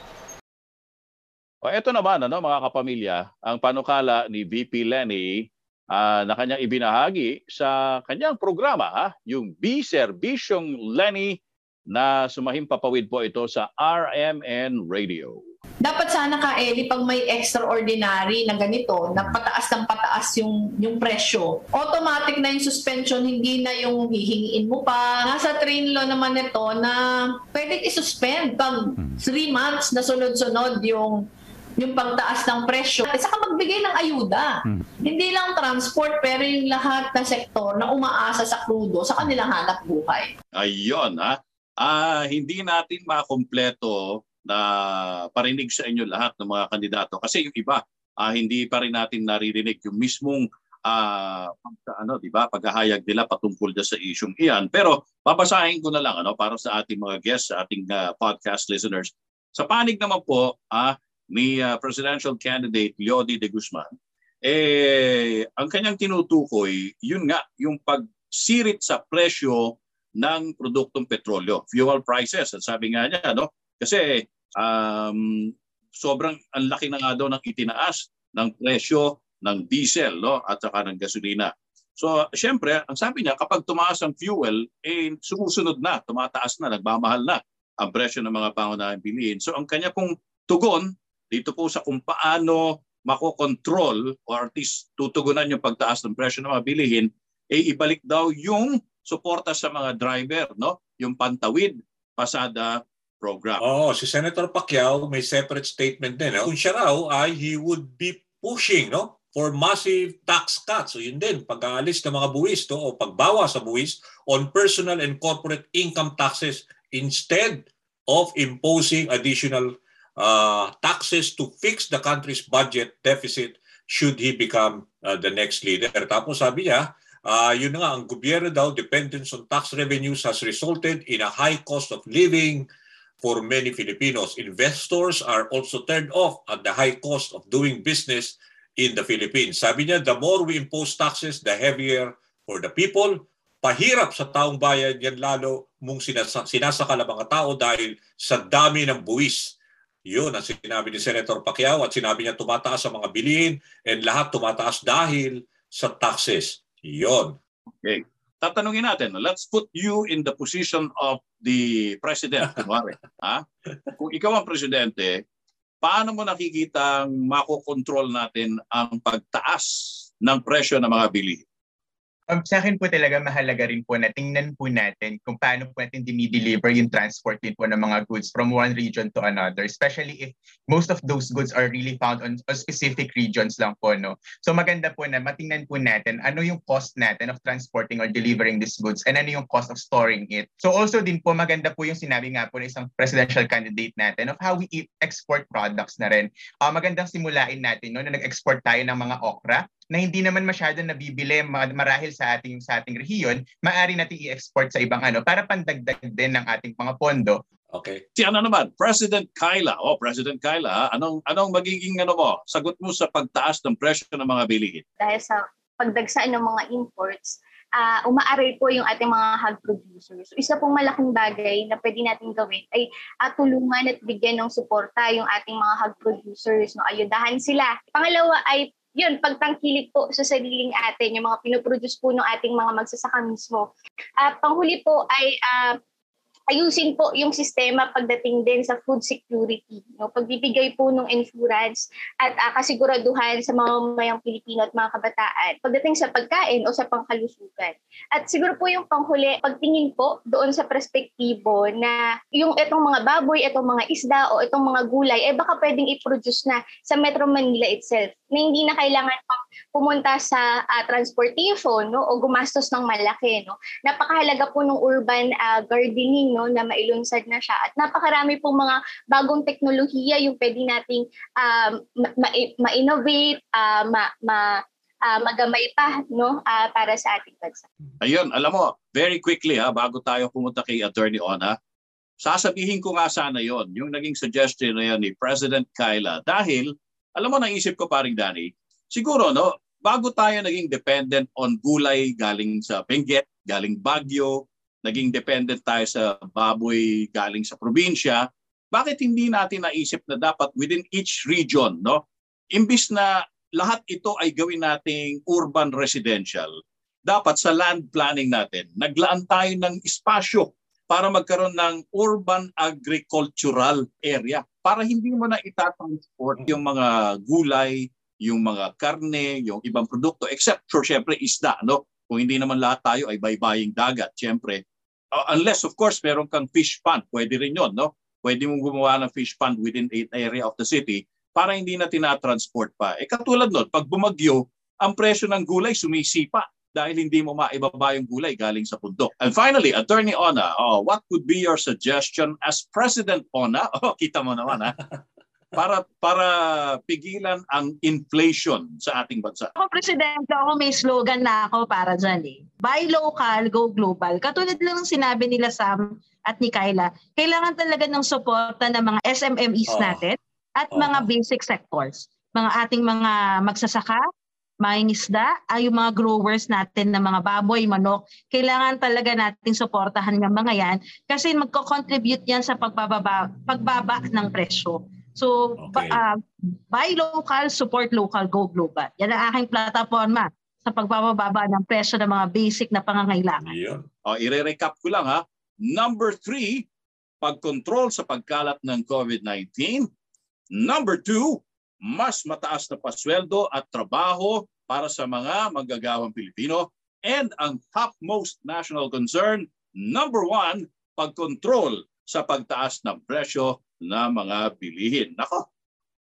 O ito naman ano mga kapamilya, ang panukala ni VP Lenny uh, na kanyang ibinahagi sa kanyang programa, ha? yung B Servisyong Lenny na sumahim papawid po ito sa RMN Radio. Dapat sana ka, Eli, pag may extraordinary na ganito, na pataas ng pataas yung, yung presyo, automatic na yung suspension, hindi na yung hihingiin mo pa. Nasa train law naman ito na pwede i-suspend pag 3 months na sunod-sunod yung yung pagtaas ng presyo at saka magbigay ng ayuda. Hmm. Hindi lang transport pero yung lahat ng sektor na umaasa sa krudo sa kanilang hanap buhay. Ayun ha. Ah, hindi natin makompleto na parinig sa inyo lahat ng mga kandidato kasi yung iba ah, hindi pa rin natin naririnig yung mismong uh, ano, 'di ba, paghahayag nila patungkol sa isyung iyan. Pero babasahin ko na lang ano para sa ating mga guests, sa ating uh, podcast listeners. Sa panig naman po, ah, ni uh, presidential candidate Leody de Guzman, eh, ang kanyang tinutukoy, yun nga, yung pagsirit sa presyo ng produktong petrolyo, fuel prices. At sabi nga niya, no? kasi um, sobrang ang laki na nga daw ng itinaas ng presyo ng diesel no? at saka ng gasolina. So, siyempre, ang sabi niya, kapag tumaas ang fuel, eh, sumusunod na, tumataas na, nagmamahal na ang presyo ng mga pangunahing bilihin. So, ang kanya pong tugon dito po sa kung paano makokontrol or at least tutugunan yung pagtaas ng presyo ng mga bilihin, eh ibalik daw yung suporta sa mga driver, no? yung pantawid, pasada program. Oo, oh, si Senator Pacquiao may separate statement din. No? Kung siya raw ay he would be pushing no for massive tax cuts. So yun din, pag-aalis ng mga buwis to, o pagbawa sa buwis on personal and corporate income taxes instead of imposing additional uh, taxes to fix the country's budget deficit should he become uh, the next leader. Tapos sabi niya, uh, yun nga, ang gobyerno daw, dependence on tax revenues has resulted in a high cost of living for many Filipinos. Investors are also turned off at the high cost of doing business in the Philippines. Sabi niya, the more we impose taxes, the heavier for the people. Pahirap sa taong bayan yan lalo mong sinasa- sinasakal ang mga tao dahil sa dami ng buwis. Yun ang sinabi ni Senator Pacquiao at sinabi niya tumataas ang mga bilihin and lahat tumataas dahil sa taxes. Yun. Okay. Tatanungin natin, let's put you in the position of the president. Kunwari, <laughs> ha? Kung ikaw ang presidente, paano mo nakikita makokontrol natin ang pagtaas ng presyo ng mga bilihin? Um, sa akin po talaga mahalaga rin po na tingnan po natin kung paano po natin dinideliver yung transport din po ng mga goods from one region to another. Especially if most of those goods are really found on, on specific regions lang po. No? So maganda po na matingnan po natin ano yung cost natin of transporting or delivering these goods and ano yung cost of storing it. So also din po maganda po yung sinabi nga po ng isang presidential candidate natin of how we export products na rin. Uh, magandang simulain natin no, na nag-export tayo ng mga okra na hindi naman masyado nabibili marahil sa ating sa ating rehiyon, maaari nating i-export sa ibang ano para pandagdag din ng ating mga pondo. Okay. Si ano naman, President Kyla. Oh, President Kyla, anong anong magiging ano mo? Sagot mo sa pagtaas ng presyo ng mga bilihin. Dahil sa pagdagsaan ng mga imports, uh, umaaray po yung ating mga hog producers. So, isa pong malaking bagay na pwede natin gawin ay uh, tulungan at bigyan ng suporta yung ating mga hog producers. No? Ayudahan sila. Pangalawa ay yun, pagtangkilik po sa sariling atin, yung mga pinoproduce po ng ating mga magsasaka mismo. At uh, panghuli po ay uh, ayusin po yung sistema pagdating din sa food security. No? Pagbibigay po ng insurance at uh, kasiguraduhan sa mga mamayang Pilipino at mga kabataan pagdating sa pagkain o sa pangkalusugan. At siguro po yung panghuli, pagtingin po doon sa perspektibo na yung itong mga baboy, itong mga isda o itong mga gulay, eh baka pwedeng i-produce na sa Metro Manila itself na hindi na kailangan pang pumunta sa uh, transportation no, o gumastos ng malaki. No? Napakahalaga po ng urban uh, gardening no, na mailunsad na siya. At napakarami pong mga bagong teknolohiya yung pwede nating um, ma-innovate, uh, ma, ma, uh, magamay pa no, uh, para sa ating bansa. Ayun, alam mo, very quickly ha, bago tayo pumunta kay Attorney Ona, sasabihin ko nga sana yon yung naging suggestion na yan ni President Kyla. Dahil, alam mo, naisip ko paring Danny, siguro no, bago tayo naging dependent on gulay galing sa Benguet, galing Baguio, naging dependent tayo sa baboy galing sa probinsya, bakit hindi natin naisip na dapat within each region, no? Imbis na lahat ito ay gawin nating urban residential, dapat sa land planning natin, naglaan tayo ng espasyo para magkaroon ng urban agricultural area para hindi mo na itatransport yung mga gulay, yung mga karne, yung ibang produkto except for syempre isda no kung hindi naman lahat tayo ay baybaying dagat syempre uh, unless of course meron kang fish pond, pwede rin 'yon, no? Pwede mong gumawa ng fish pond within a area of the city para hindi na tinatransport pa. Eh katulad nun, pag bumagyo, ang presyo ng gulay sumisipa dahil hindi mo maibaba yung gulay galing sa bundok. And finally, Attorney Ona, oh, what would be your suggestion as President Ona? <laughs> Oh, kita mo naman ha para para pigilan ang inflation sa ating bansa. Ako presidente, ako may slogan na ako para diyan eh. Buy local, go global. Katulad lang ng sinabi nila Sam at ni Kyla, kailangan talaga ng suporta ng mga SMMEs oh. natin at oh. mga basic sectors. Mga ating mga magsasaka, mga isda, ay yung mga growers natin ng mga baboy, manok, kailangan talaga natin suportahan ng mga yan kasi magko-contribute yan sa pagbababa, pagbaba ng presyo. So, okay. uh, buy local, support local, go global. Yan ang aking plataforma sa pagbababa ng presyo ng mga basic na pangangailangan. Yeah. O, i-recap ko lang ha. Number three, pagkontrol sa pagkalat ng COVID-19. Number two, mas mataas na pasweldo at trabaho para sa mga magagawang Pilipino. And ang topmost national concern, number one, pagkontrol sa pagtaas ng presyo na mga bilihin. Nako,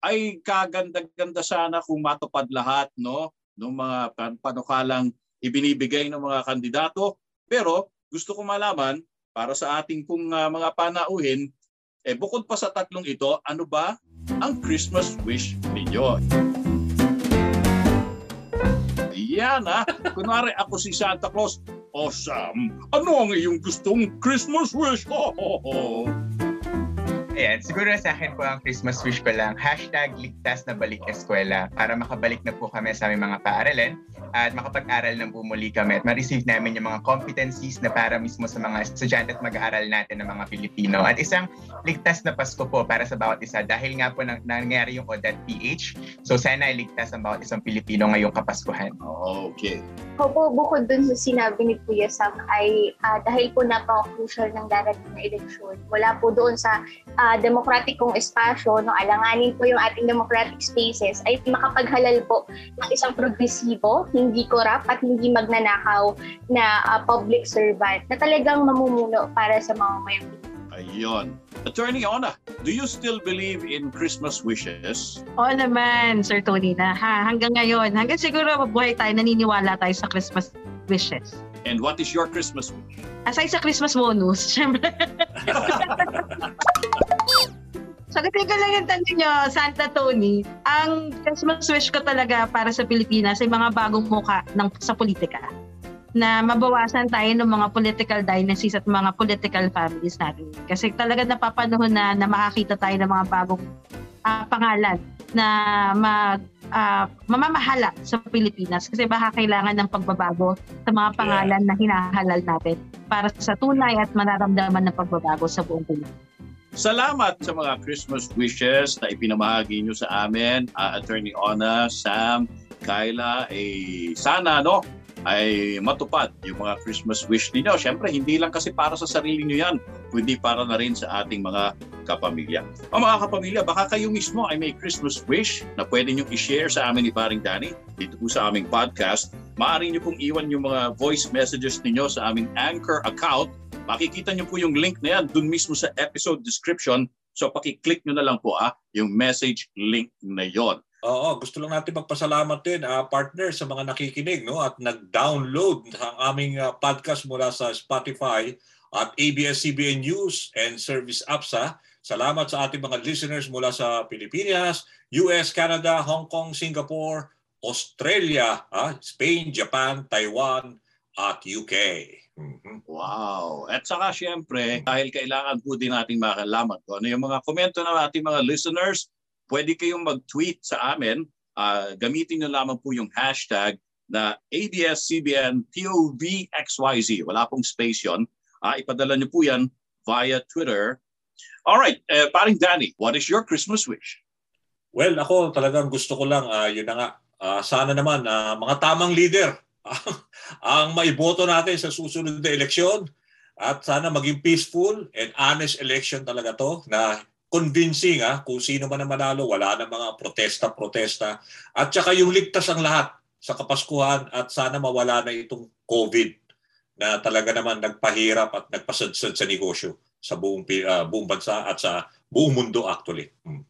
ay kaganda-ganda sana kung matupad lahat no ng mga panukalang ibinibigay ng mga kandidato. Pero gusto ko malaman para sa ating pong uh, mga panauhin, eh bukod pa sa tatlong ito, ano ba ang Christmas wish ninyo? Yan ha. Kunwari ako si Santa Claus. Awesome. Ano ang iyong gustong Christmas wish? Ho, ho, ho. Ayan, siguro sa akin po ang Christmas wish ko lang, hashtag ligtas na balik eskwela para makabalik na po kami sa aming mga paaralan at makapag-aral ng bumuli kami at ma-receive namin yung mga competencies na para mismo sa mga estudyante at mag-aaral natin ng mga Pilipino. At isang ligtas na Pasko po para sa bawat isa dahil nga po nang, nangyari yung ODAT PH. So sana iligtas ang bawat isang Pilipino ngayong Kapaskuhan. Okay. Opo, bukod dun sa sinabi ni Kuya Sam ay uh, dahil po napaka-crucial ng darating na eleksyon. Wala po doon sa uh, demokratikong espasyo, no, alanganin po yung ating democratic spaces ay makapaghalal po ng isang progresibo, hindi korap at hindi magnanakaw na uh, public servant na talagang mamumuno para sa mamamayang Ayun. Attorney Ona, do you still believe in Christmas wishes? Oo naman, Sir Tony, na ha, hanggang ngayon, hanggang siguro mabuhay tayo, naniniwala tayo sa Christmas wishes. And what is your Christmas wish? Aside sa Christmas bonus, syempre. <laughs> Sagutin ko lang yung tanong nyo, Santa Tony. Ang Christmas wish ko talaga para sa Pilipinas ay mga bagong muka ng, sa politika na mabawasan tayo ng mga political dynasties at mga political families natin. Kasi talaga napapanahon na, na makakita tayo ng mga bagong uh, pangalan na mag uh, mamamahala sa Pilipinas kasi baka kailangan ng pagbabago sa mga pangalan na hinahalal natin para sa tunay at manaramdaman ng pagbabago sa buong Pilipinas. Salamat sa mga Christmas wishes na ipinamahagi nyo sa amin, uh, Attorney Ona, Sam, Kyla, eh, sana no, ay matupad yung mga Christmas wish ninyo. Siyempre, hindi lang kasi para sa sarili nyo yan, kundi para na rin sa ating mga kapamilya. O mga kapamilya, baka kayo mismo ay may Christmas wish na pwede nyo i-share sa amin ni Paring Danny dito po sa aming podcast. Maaari nyo pong iwan yung mga voice messages ninyo sa aming Anchor account. Makikita nyo po yung link na yan dun mismo sa episode description. So pakiclick nyo na lang po ah, yung message link na yon. Oo, gusto lang natin magpasalamat din uh, partner sa mga nakikinig no at nag-download ang aming uh, podcast mula sa Spotify at ABS-CBN News and Service APSA. Salamat sa ating mga listeners mula sa Pilipinas, US, Canada, Hong Kong, Singapore, Australia, uh, Spain, Japan, Taiwan, at UK. Mm-hmm. Wow. At saka siyempre, dahil kailangan po din natin makalaman kung ano yung mga komento ng ating mga listeners, pwede kayong mag-tweet sa amin. Uh, gamitin nyo lamang po yung hashtag na ABS-CBN-TOVXYZ. Wala pong space yon. Uh, ipadala nyo po yan via Twitter. Alright, uh, paring Danny, what is your Christmas wish? Well, ako talagang gusto ko lang, uh, yun na nga, uh, sana naman uh, mga tamang leader <laughs> ang maiboto natin sa susunod na eleksyon at sana maging peaceful and honest election talaga to na convincing ah, kung sino man ang manalo, wala na mga protesta-protesta. At saka yung ligtas ang lahat sa Kapaskuhan at sana mawala na itong COVID na talaga naman nagpahirap at nagpasadsad sa negosyo sa buong, uh, buong bansa at sa buong mundo actually. Hmm.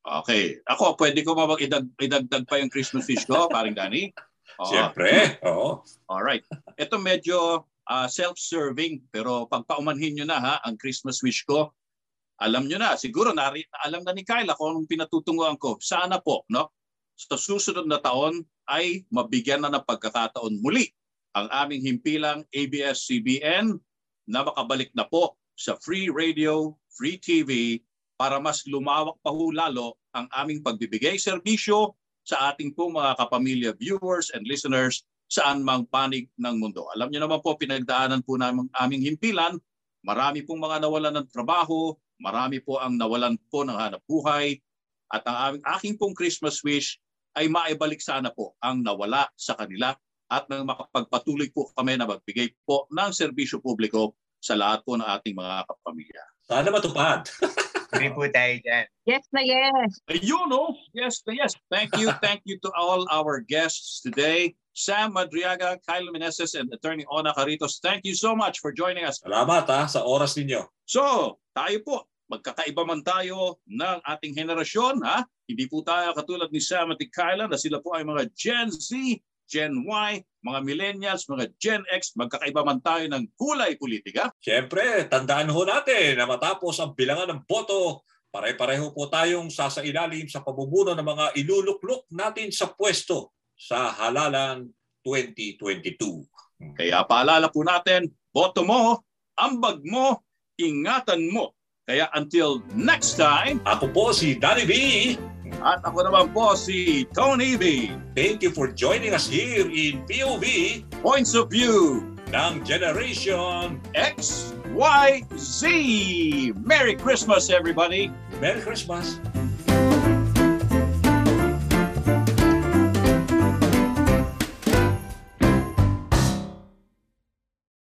Okay. Ako, pwede ko ba idag, idagdag pa yung Christmas fish ko, paring Danny? Oo. Siyempre, oo. Alright. Ito medyo uh, self-serving pero pagpaumanhin nyo na ha, ang Christmas wish ko, alam nyo na, siguro nari, alam na ni Kyla kung anong pinatutunguhan ko. Sana po, no? Sa susunod na taon ay mabigyan na ng pagkakataon muli ang aming himpilang ABS-CBN na makabalik na po sa free radio, free TV para mas lumawak pa ho lalo ang aming pagbibigay serbisyo sa ating pong mga kapamilya viewers and listeners saan mang panig ng mundo. Alam niyo naman po, pinagdaanan po namin aming himpilan. Marami pong mga nawalan ng trabaho, Marami po ang nawalan po ng hanap buhay at ang aming, aking pong Christmas wish ay maibalik sana po ang nawala sa kanila at nang makapagpatuloy po kami na magbigay po ng serbisyo publiko sa lahat po ng ating mga kapamilya. Sana matupad. <laughs> Agree po tayo dyan. Yes na yes. You know, yes na yes. Thank you, thank you to all our guests today. Sam Madriaga, Kyle Meneses, and Attorney Ona Caritos, thank you so much for joining us. Salamat ha, sa oras ninyo. So, tayo po, magkakaiba man tayo ng ating henerasyon. Ha? Hindi po tayo katulad ni Sam at Kyla na sila po ay mga Gen Z, Gen Y, mga millennials, mga Gen X, magkakaiba man tayo ng kulay politika. Siyempre, tandaan ho natin na matapos ang bilangan ng boto, pare-pareho po tayong sasailalim sa pabubuno ng mga iluluklok natin sa pwesto sa halalan 2022. Kaya paalala po natin, boto mo, ambag mo, ingatan mo Kaya until next time, Ako po si Danny B. at ako naman po si Tony B. Thank you for joining us here in POV Points of View ng Generation X, Y, Z. Merry Christmas, everybody. Merry Christmas!